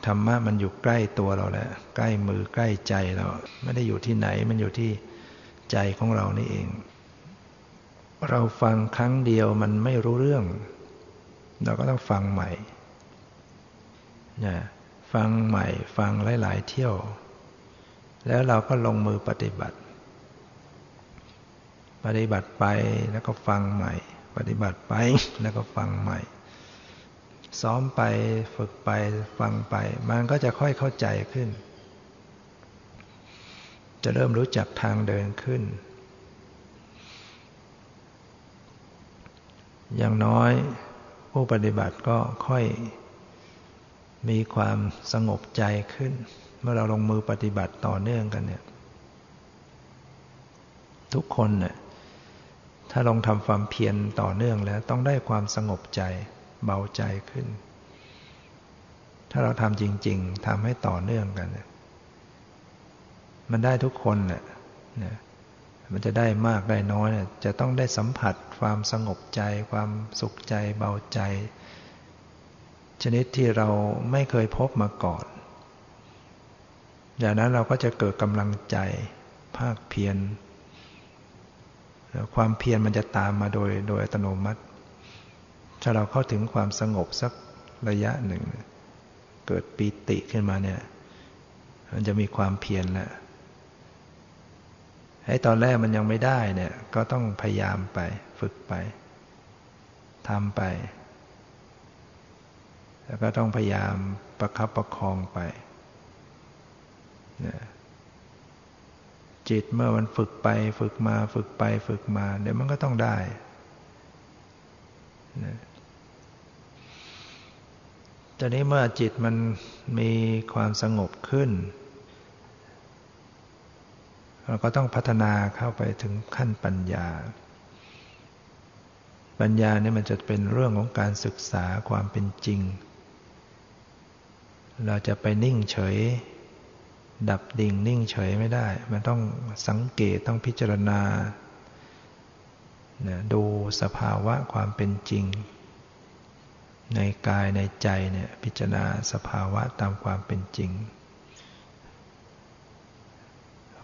ธรรมะมันอยู่ใกล้ตัวเราแล้วใกล้มือใกล้ใจเรา ไม่ได้อยู่ที่ไหนมันอยู่ที่ใจของเรานี่เอง เราฟังครั้งเดียวมันไม่รู้เรื่อง เราก็ต้องฟังใหม่ นะฟังใหม่ฟังหลาย ๆ เที่ยว แล้วเราก็ลงมือปฏิบัติ ปฏิบัติไปแล้วก็ฟังใหม่ ปฏิบัติไปแล้วก็ฟังใหม่ ซ้อมไปฝึกไปฟังไป มันก็จะค่อยเข้าใจขึ้น จะเริ่มรู้จักทางเดินขึ้น อย่างน้อยผู้ปฏิบัติก็ค่อย มีความสงบใจขึ้น เมื่อเราลงมือปฏิบัติต่อเนื่องกันเนี่ย ทุกคนเนี่ยถ้าลงทำความเพียรต่อเนื่องแล้วต้องได้ความสงบใจ เบาใจขึ้น ถ้าเราทำจริง ๆทำให้ต่อเนื่องกันเนี่ยมันได้ทุกคนแหละมันจะได้มากได้น้อยเนี่ยจะต้องได้สัมผัสความสงบใจ ความสุขใจ เบาใจ ชนิดที่เราไม่เคยพบมาก่อน อย่างนั้นเราก็จะเกิดกำลังใจภาคเพียรความเพียรมันจะตามมาโดยโดยอัตโนมัติ ถ้าเราเข้าถึงความสงบสักระยะหนึ่ง เกิดปีติขึ้นมาเนี่ย มันจะมีความเพียรแล้วไอ้ตอนแรกมันยังไม่ได้เนี่ย ก็ต้องพยายามไป ฝึกไปทำไป แล้วก็ต้องพยายามประคับประคองไปจิตเมื่อมันฝึกไปฝึกมาฝึกไปฝึกมา เดี๋ยวมันก็ต้องได้นะตอนนี้เมื่อจิตมันมีความสงบขึ้น เราก็ต้องพัฒนาเข้าไปถึงขั้นปัญญา ปัญญาเนี่ยมันจะเป็นเรื่องของการศึกษาความเป็นจริง เราจะไปนิ่งเฉย ดับดิ่งนิ่งเฉยไม่ได้ มันต้องสังเกตต้องพิจารณาดูสภาวะความเป็นจริง ในกายในใจเนี่ยพิจารณาสภาวะตามความเป็นจริง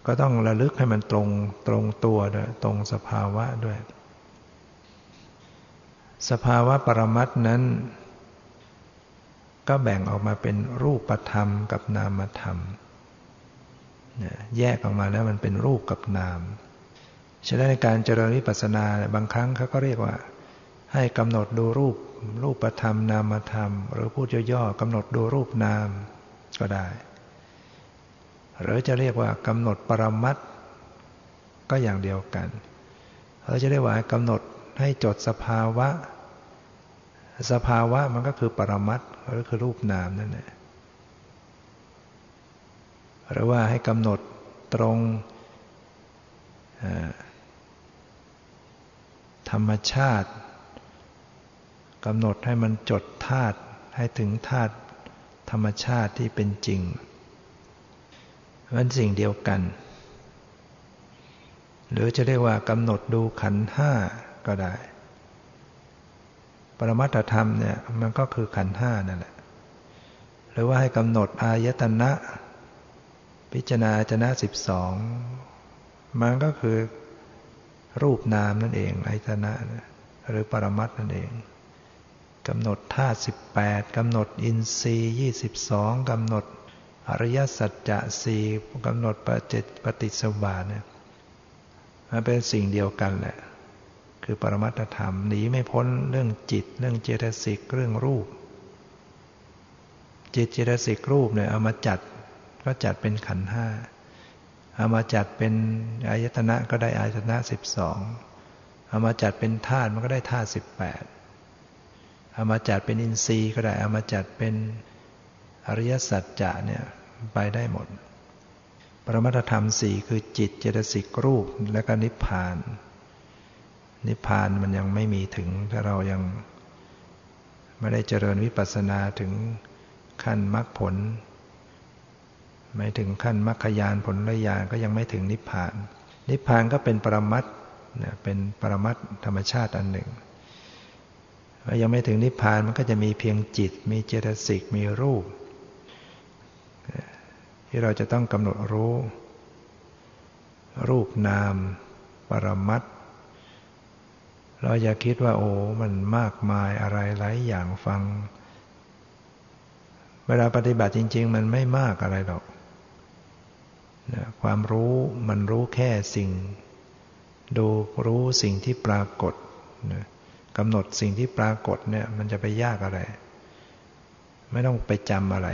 ก็ต้องระลึกให้มันตรงตรงตัวด้วยตรงสภาวะด้วย สภาวะปรมัตนั้น ก็แบ่งออกมาเป็นรูปธรรมกับนามธรรม แยกออกมาแล้วมันเป็นรูปกับนาม ฉะนั้นในการเจริญวิปัสสนาบางครั้งเขาก็เรียกว่า ให้กำหนดดูรูป รูปธรรม นามธรรม หรือพูดย่อๆกำหนดดูรูปนามก็ได้ หรือจะเรียกว่ากำหนดปรมัตก็อย่างเดียวกันเราจะเรียกว่ากำหนดให้จดสภาวะ สภาวะมันก็คือปรมัตก็คือรูปนามนั่นแหละหรือว่าให้กำหนดตรงธรรมชาติกำหนดให้มันจดธาตุให้ถึงธาตุธรรมชาติที่เป็นจริงมันสิ่งเดียวกัน หรือจะเรียกว่ากำหนดดูขันห้าก็ได้ รมัตธรรมเนี่ยมันก็คือขันห้านั่นแหละ หรือว่าให้กำหนดอายตนะ พิจารณาจนะสิบสองมันก็คือรูปนามนั่นเองอายตนะ หรือปรมัตนั่นเองกำหนดธาตุสิบแปดกำหนดอินทรีย์ยี่สิบสองกำหนดอริยสัจจะสี่กำหนดปฏิปฏิสบาเนี่ยมันเป็นสิ่งเดียวกันแหละ คือปรมัตธรรมหนีไม่พ้นเรื่องจิต เรื่องเจตสิกเรื่องรูป จิตเจตสิกรูปเนี่ยเอามาจัดก็จัดเป็นขันห้าเอามาจัดเป็นอายตนะก็ได้อายตนะสิบสองเอามาจัดเป็นธาตุมันก็ได้ธาตุสิบแปดเอามาจัดเป็นอินทรีย์ก็ได้เอามาจัดเป็นอริยสัจจะเนี่ยไปได้หมด ปรมัตธรรมสี่คือจิตเจตสิกรูปและก็นิพพาน นิพพานมันยังไม่มีถึง ถ้าเรายังไม่ได้เจริญวิปัสสนาถึงขั้นมรรคผล ไม่ถึงขั้นมรรคยานผลละยานก็ยังไม่ถึงนิพพาน นิพพานก็เป็นปรมัตเนี่ยเป็นปรมัตธรรมชาติอันหนึ่งยังไม่ถึงนิพพานมันก็จะมีเพียงจิต มีเจตสิกมีรูป ที่เราจะต้องกำหนดรู้ รูปนาม ปรมัต เราอย่าคิดว่าโอ้มันมากมายอะไรหลายอย่างฟัง เวลาปฏิบัติจริง ๆ มันไม่มากอะไรหรอกนะความรู้มันรู้แค่สิ่ง ดูรู้สิ่งที่ปรากฏนะกำหนดสิ่งที่ปรากฏเนี่ยมันจะไปยากอะไร ไม่ต้องไปจำอะไร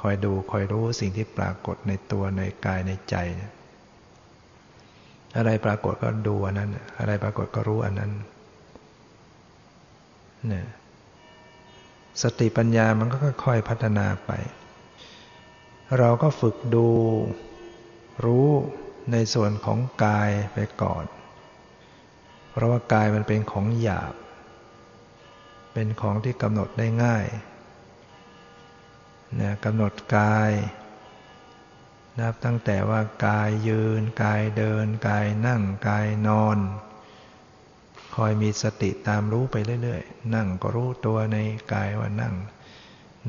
คอยดูคอยรู้สิ่งที่ปรากฏในตัวในกายในใจอะไรปรากฏก็ดูอันนั้น อะไรปรากฏก็รู้อันนั้น เนี่ยสติปัญญามันก็ค่อยๆพัฒนาไป เราก็ฝึกดูรู้ในส่วนของกายไปก่อน เพราะว่ากายมันเป็นของหยาบ เป็นของที่กำหนดได้ง่ายนะกำหนดกายนับตั้งแต่ว่ากายยืน กายเดิน กายนั่ง กายนอน คอยมีสติตามรู้ไปเรื่อยๆ นั่งก็รู้ตัวในกายว่านั่ง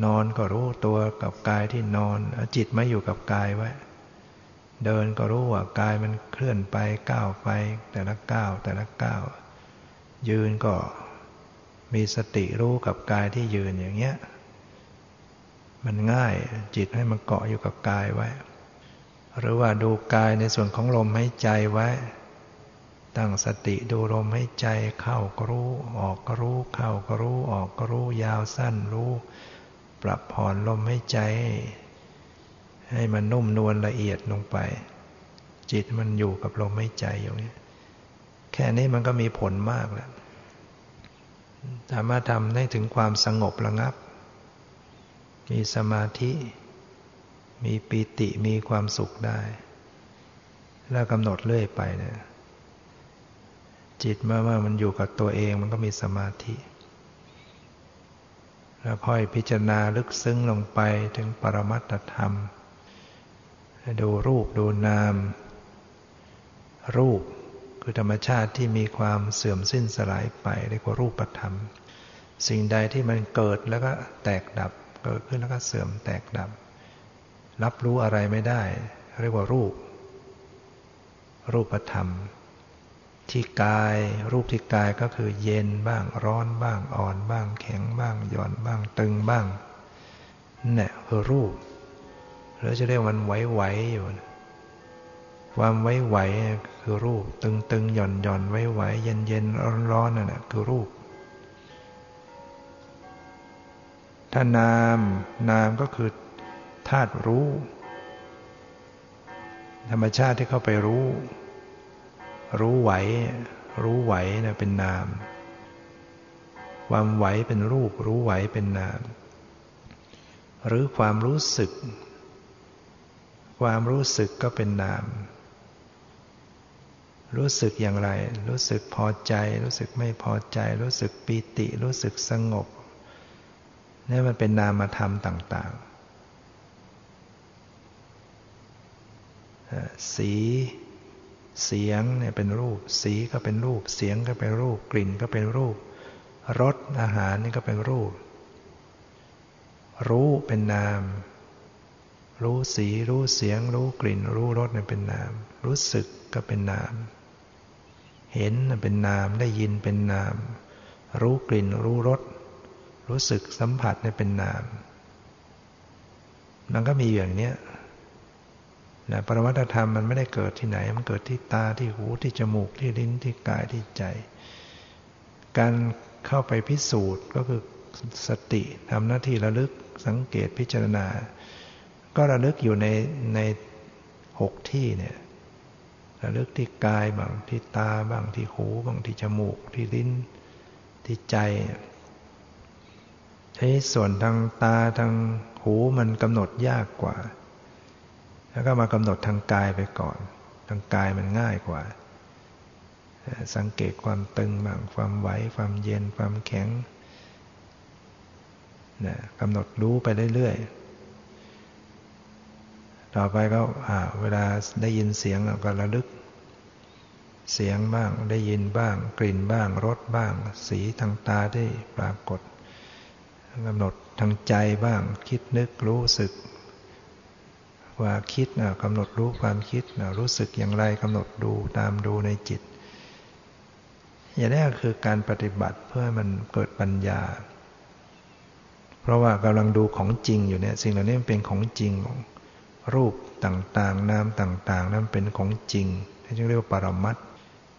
นอนก็รู้ตัวกับกายที่นอนจิตไมาอยู่กับกายไว้ เดินก็รู้ว่ากายมันเคลื่อนไปก้าวไป แต่ละก้าวแต่ละก้าว ยืนก็มีสติรู้กับกายที่ยืนอย่างเงี้ย มันง่ายจิตให้มันเกาะอยู่กับกายไว้ หรือว่าดูกายในส่วนของลมหายใจไว้ ตั้งสติดูลมหายใจเข้าก็รู้ ออกก็รู้ เข้าก็รู้ ออกก็รู้ ยาวสั้นรู้ ปรับผ่อนลมหายใจ ให้มันนุ่มนวลละเอียดลงไป จิตมันอยู่กับลมหายใจอย่างนี้แค่นี้มันก็มีผลมากแล้วสามารถทำได้ถึงความสงบระงับ มีสมาธิ มีปีติมีความสุขได้ แล้วกำหนดเรื่อยไปเนี่ย จิตเมื่อว่ามันอยู่กับตัวเองมันก็มีสมาธิ แล้วค่อยพิจารณาลึกซึ้งลงไปถึงปรมัตถธรรม ดูรูปดูนาม รูปคือธรรมชาติที่มีความเสื่อมสิ้นสลายไปเรียกว่ารูปธรรม สิ่งใดที่มันเกิดแล้วก็แตกดับ เกิดขึ้นแล้วก็เสื่อมแตกดับ รับรู้อะไรไม่ได้ เรียกว่ารูป รูปธรรม ที่กายรูปที่กายก็คือเย็นบ้างร้อนบ้างอ่อนบ้าง แข็งบ้างหย่อนบ้างตึงบ้างนี่คือรูปหรือจะเรียกมันไหวๆอยู่ ความไหวๆคือรูป ตึงตึงหย่อนหย่อนไหวๆเย็นเย็นร้อนร้อนนั่นแหละคือรูปถ้านามนามก็คือธาตุรู้ ธรรมชาติที่เข้าไปรู้ รู้ไหว รู้ไหวนะเป็นนาม ความไหวเป็นรูป รู้ไหวเป็นนาม หรือความรู้สึก ความรู้สึกก็เป็นนาม รู้สึกอย่างไร รู้สึกพอใจ รู้สึกไม่พอใจ รู้สึกปีติ รู้สึกสงบนี่มันเป็นนามธรรมต่าง ๆ สี เสียงเนี่ยเป็นรูป สีก็เป็นรูป เสียงก็เป็นรูป กลิ่นก็เป็นรูป รสอาหารนี่ก็เป็นรูป รู้เป็นนาม รู้สี รู้เสียง รู้กลิ่น รู้รสเนี่ยเป็นนาม รู้สึกก็เป็นนาม เห็นเป็นนาม ได้ยินเป็นนาม รู้กลิ่น รู้รส รู้สึกสัมผัสเนี่ยเป็นนาม มันก็มีอย่างนี้ นะปรมัตธรรมมันไม่ได้เกิดที่ไหน มันเกิดที่ตาที่หูที่จมูกที่ลิ้นที่กายที่ใจ การเข้าไปพิสูจน์ก็คือสติทำหน้าที่ระลึกสังเกตพิจารณา ก็ระลึกอยู่ในในหกที่เนี่ยระลึกที่กายบ้างที่ตาบ้างที่หูบ้างที่จมูก ที่ลิ้นที่ใจทีส่วนทางตาทางหูมันกำหนดยากกว่า แล้วก็มากำหนดทางกายไปก่อน ทางกายมันง่ายกว่า สังเกตความตึงบ้างความไหว ความเย็น ความแข็งนะกำหนดรู้ไปเรื่อยๆ ต่อไปก็เวลาได้ยินเสียงเราก็ระลึก เสียงบ้าง ได้ยินบ้าง กลิ่นบ้าง รสบ้าง สีทางตาได้ปรากฏกำหนดทางใจบ้าง คิดนึกรู้สึก ว่าคิดกำหนดรู้ความคิดรู้สึกอย่างไรกำหนดดูตามดูในจิต อย่างนี้คือการปฏิบัติเพื่อมันเกิดปัญญา เพราะว่ากำลังดูของจริงอยู่เนี่ยสิ่งเหล่านี้เป็นของจริง รูปต่างๆ นามต่างๆ นั้นเป็นของจริงที่เรียกว่าปรมัต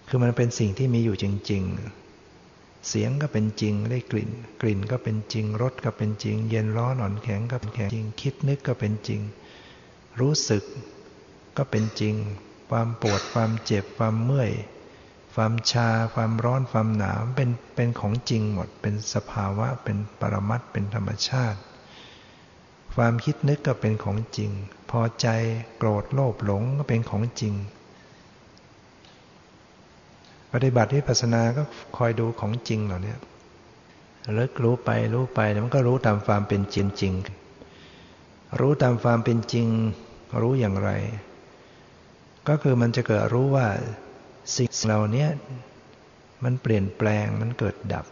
คือมันเป็นสิ่งที่มีอยู่จริง ๆ เสียงก็เป็นจริงได้กลิ่น กลิ่นก็เป็นจริงรสก็เป็นจริง เย็นร้อนอ่อนแข็งก็เป็นแข็งจริง คิดนึกก็เป็นจริง รู้สึกก็เป็นจริง ความปวดความเจ็บความเมื่อย ความชา ความร้อนความหนาวเป็นเป็นของจริงหมด เป็นสภาวะเป็นปรมัตเป็นธรรมชาติ ความคิดนึกก็เป็นของจริง พอใจโกรธโลภหลงก็เป็นของจริง ปฏิบัติวิปัสสนาก็คอยดูของจริงเหล่านี้เลิกรู้ไปรู้ไปมันก็รู้ตามความเป็นจริงจริงรู้ตามความเป็นจริง รู้อย่างไร ก็คือมันจะเกิดรู้ว่าสิ่งเหล่านี้มันเปลี่ยนแปลงมันเกิดดับ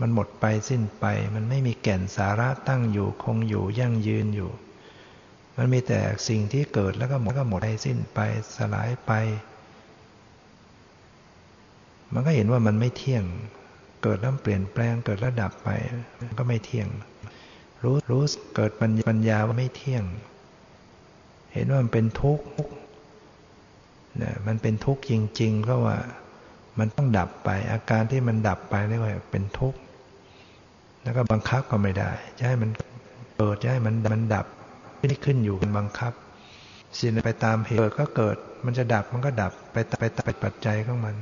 มันหมดไปสิ้นไป มันไม่มีแก่นสาระตั้งอยู่คงอยู่ยั่งยืนอยู่ มันมีแต่สิ่งที่เกิดแล้วก็หมดก็หมดไปสิ้นไปสลายไป มันก็เห็นว่ามันไม่เที่ยง เกิดแล้วเปลี่ยนแปลงเกิดแล้วดับไปก็ไม่เที่ยง รู้รู้เกิดปัญญาว่าไม่เที่ยง เห็นว่ามันเป็นทุกข์นะมันเป็นทุกข์จริง ๆ เพราะว่ามันต้องดับไป อาการที่มันดับไปเรียกว่าเป็นทุกข์แล้วก็บังคับก็ไม่ได้จะให้มันเกิดจะให้มันมันดับไม่ได้ขึ้นอยู่กับบังคับ สิ่งไปตามเหตุเกิดก็เกิด มันจะดับมันก็ดับไปไปไปปัจจัยของมัน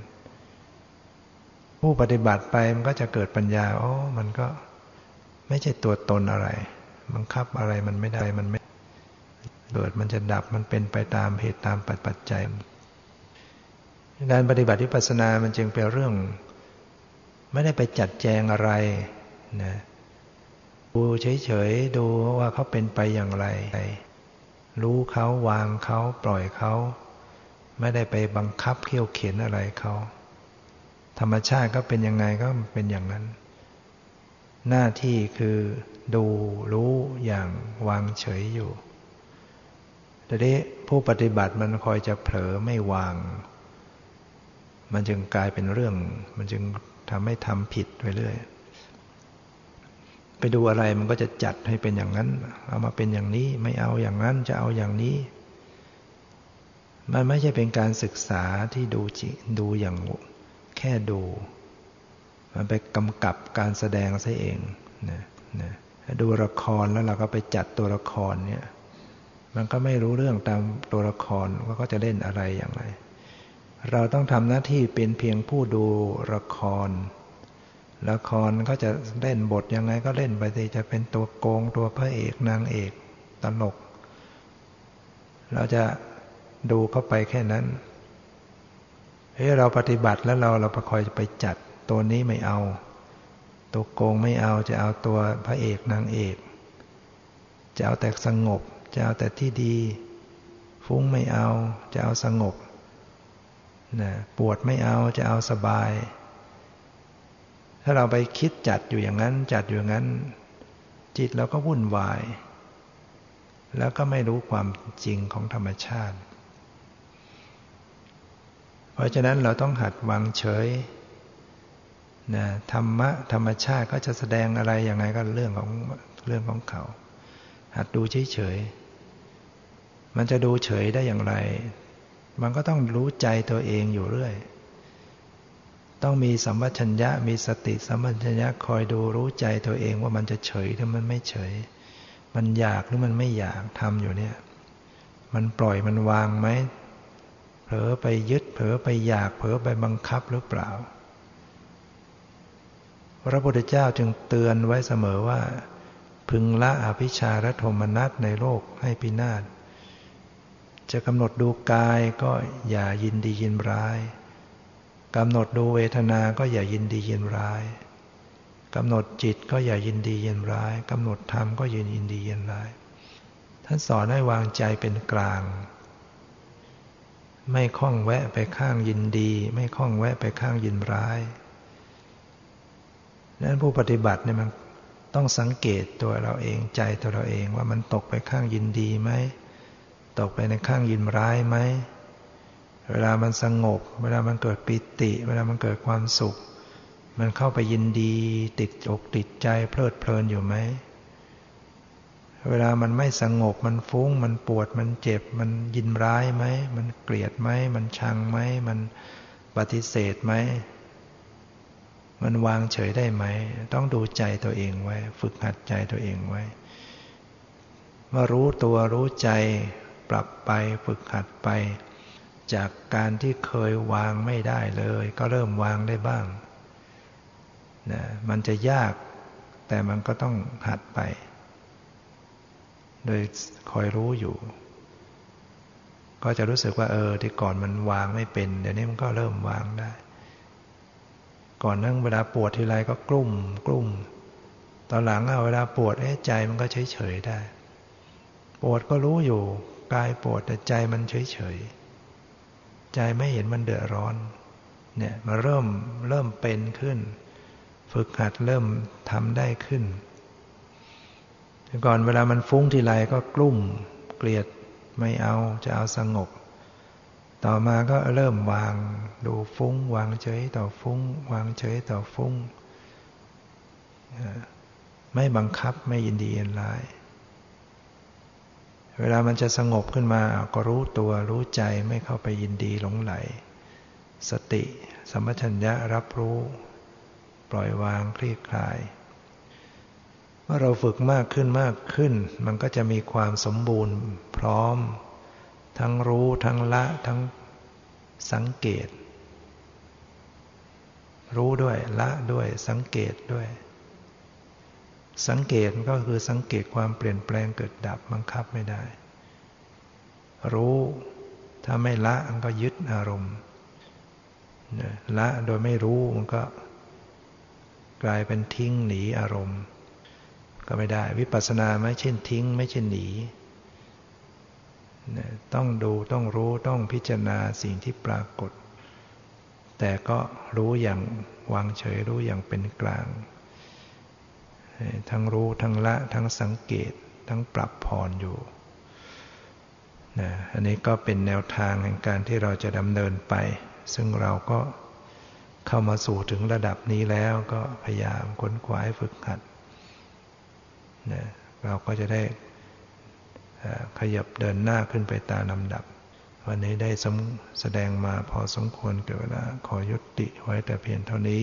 ผู้ปฏิบัติไปมันก็จะเกิดปัญญาอ๋อมันก็ไม่ใช่ตัวตนอะไร บังคับอะไรมันไม่ได้มันไม่ เกิดมันจะดับมันเป็นไปตามเหตุตามปัจจัยการปฏิบัติวิปัสสนา มันจึงเป็นเรื่อง ไม่ได้ไปจัดแจงอะไรนะดูเฉยๆดูว่าเขาเป็นไปอย่างไร รู้เขาวางเขาปล่อยเขาไม่ได้ไปบังคับเขี่ยวเข็นอะไรเขาธรรมชาติก็เป็นยังไงก็เป็นอย่างนั้น หน้าที่คือดูรู้อย่างวางเฉยอยู่ แต่นี้ผู้ปฏิบัติมันคอยจะเผลอไม่วาง มันจึงกลายเป็นเรื่อง มันจึงทำให้ทำผิดไปเรื่อย ไปดูอะไรมันก็จะจัดให้เป็นอย่างนั้น เอามาเป็นอย่างนี้ ไม่เอาอย่างนั้นจะเอาอย่างนี้ มันไม่ใช่เป็นการศึกษาที่ดูจิดูอย่างแค่ดู มันไปกำกับการแสดงซะเองนะนะดูละครแล้วเราก็ไปจัดตัวละครเนี่ย มันก็ไม่รู้เรื่องตามตัวละครว่าก็จะเล่นอะไรอย่างไร เราต้องทำหน้าที่เป็นเพียงผู้ดูละคร ละครเขาจะเล่นบทยังไงก็เล่นไปสิจะเป็นตัวโกงตัวพระเอกนางเอกตลก เราจะดูเข้าไปแค่นั้น เฮ้ยเราปฏิบัติแล้วเราเราประคอยจะไปจัดตัวนี้ไม่เอา ตัวโกงไม่เอาจะเอาตัวพระเอกนางเอก จะเอาแต่สงบ จะเอาแต่ที่ดี ฟุ้งไม่เอา จะเอาสงบนะปวดไม่เอาจะเอาสบาย ถ้าเราไปคิดจัดอยู่อย่างนั้น จัดอยู่อย่างนั้น จิตเราก็วุ่นวาย แล้วก็ไม่รู้ความจริงของธรรมชาติ เพราะฉะนั้นเราต้องหัดวางเฉยนะธรรมะธรรมชาติก็จะแสดงอะไรอย่างไรก็เรื่องของเรื่องของเขา หัดดูเฉยๆ มันจะดูเฉยได้อย่างไร มันก็ต้องรู้ใจตัวเองอยู่เรื่อย ต้องมีสัมปชัญญะ มีสติสัมปชัญญะคอยดูรู้ใจตัวเองว่ามันจะเฉยหรือมันไม่เฉย มันอยากหรือมันไม่อยากทำอยู่เนี่ย มันปล่อยมันวางไหม เผลอไปยึด เผลอไปอยาก เผลอไปบังคับหรือเปล่า พระพุทธเจ้าจึงเตือนไว้เสมอว่า พึงละอภิชาและโทมนัสในโลกให้พินาศ จะกำหนดดูกายก็อย่ายินดียินร้ายกำหนดดูเวทนาก็อย่ายินดียินร้ายกำหนดจิตก็อย่ายินดียินร้ายกำหนดธรรมก็ยินยินดียินร้าย ท่านสอนให้วางใจเป็นกลาง ไม่คล้องแวะไปข้างยินดี ไม่คล้องแวะไปข้างยินร้ายนั้นผู้ปฏิบัติเนี่ยมันต้องสังเกตตัวเราเองใจตัวเราเองว่ามันตกไปข้างยินดีไหม ตกไปในข้างยินร้ายไหม เวลามันสงบ เวลามันเกิดปิติ เวลามันเกิดความสุข มันเข้าไปยินดี ติดอกติดใจเพลิดเพลินอยู่ไหม เวลามันไม่สงบ มันฟุ้ง มันปวด มันเจ็บ มันยินร้ายไหม มันเกลียดไหม มันชังไหม มันปฏิเสธไหม มันวางเฉยได้ไหม ต้องดูใจตัวเองไว้ ฝึกหัดใจตัวเองไว้มารู้ตัวรู้ใจ ปรับไปฝึกหัดไป จากการที่เคยวางไม่ได้เลย ก็เริ่มวางได้บ้างนะมันจะยากแต่มันก็ต้องหัดไป โดยคอยรู้อยู่ ก็จะรู้สึกว่าเออที่ก่อนมันวางไม่เป็น เดี๋ยวนี้มันก็เริ่มวางได้ ก่อนนั่งเวลาปวดทีไรก็กลุ่มกลุ่มตอนหลังเอาเวลาปวดเอ๊ะใจมันก็เฉยเฉยได้ ปวดก็รู้อยู่ กายปวดแต่ใจมันเฉยเฉยใจไม่เห็นมันเดือดร้อน เนี่ยมาเริ่มเริ่มเป็นขึ้น ฝึกหัดเริ่มทำได้ขึ้นก่อนเวลามันฟุ้งทีไรก็กลุ่มเกลียดไม่เอาจะเอาสงบ ต่อมาก็เริ่มวางดูฟุ้ง วางเฉยต่อฟุ้ง วางเฉยต่อฟุ้ง ไม่บังคับไม่ยินดียินร้าย เวลามันจะสงบขึ้นมาก็รู้ตัวรู้ใจไม่เข้าไปยินดีหลงไหล สติสัมปชัญญะรับรู้ ปล่อยวางคลี่คลาย เมื่อเราฝึกมากขึ้นมากขึ้น มันก็จะมีความสมบูรณ์พร้อม ทั้งรู้ทั้งละทั้งสังเกต รู้ด้วยละด้วยสังเกตด้วย สังเกตก็คือสังเกตความเปลี่ยนแปลงเกิดดับบังคับไม่ได้ รู้ถ้าไม่ละมันก็ยึดอารมณ์ละโดยไม่รู้มันก็ กลายเป็นทิ้งหนีอารมณ์ ก็ไม่ได้ วิปัสสนาไม่เช่นทิ้ง ไม่เช่นหนีต้องดูต้องรู้ต้องพิจารณาสิ่งที่ปรากฏ แต่ก็รู้อย่างวางเฉยรู้อย่างเป็นกลาง ทั้งรู้ทั้งละทั้งสังเกต ทั้งปรับพรอยู่นะอันนี้ก็เป็นแนวทางแห่งการที่เราจะดำเนินไป ซึ่งเราก็เข้ามาสู่ถึงระดับนี้แล้วก็พยายามค้นคว้าฝึกหัดนะเราก็จะได้ขยับเดินหน้าขึ้นไปตามลำดับ วันนี้ได้แสดงมาพอสมควรเกิดเวลาขอยุติไว้แต่เพียงเท่านี้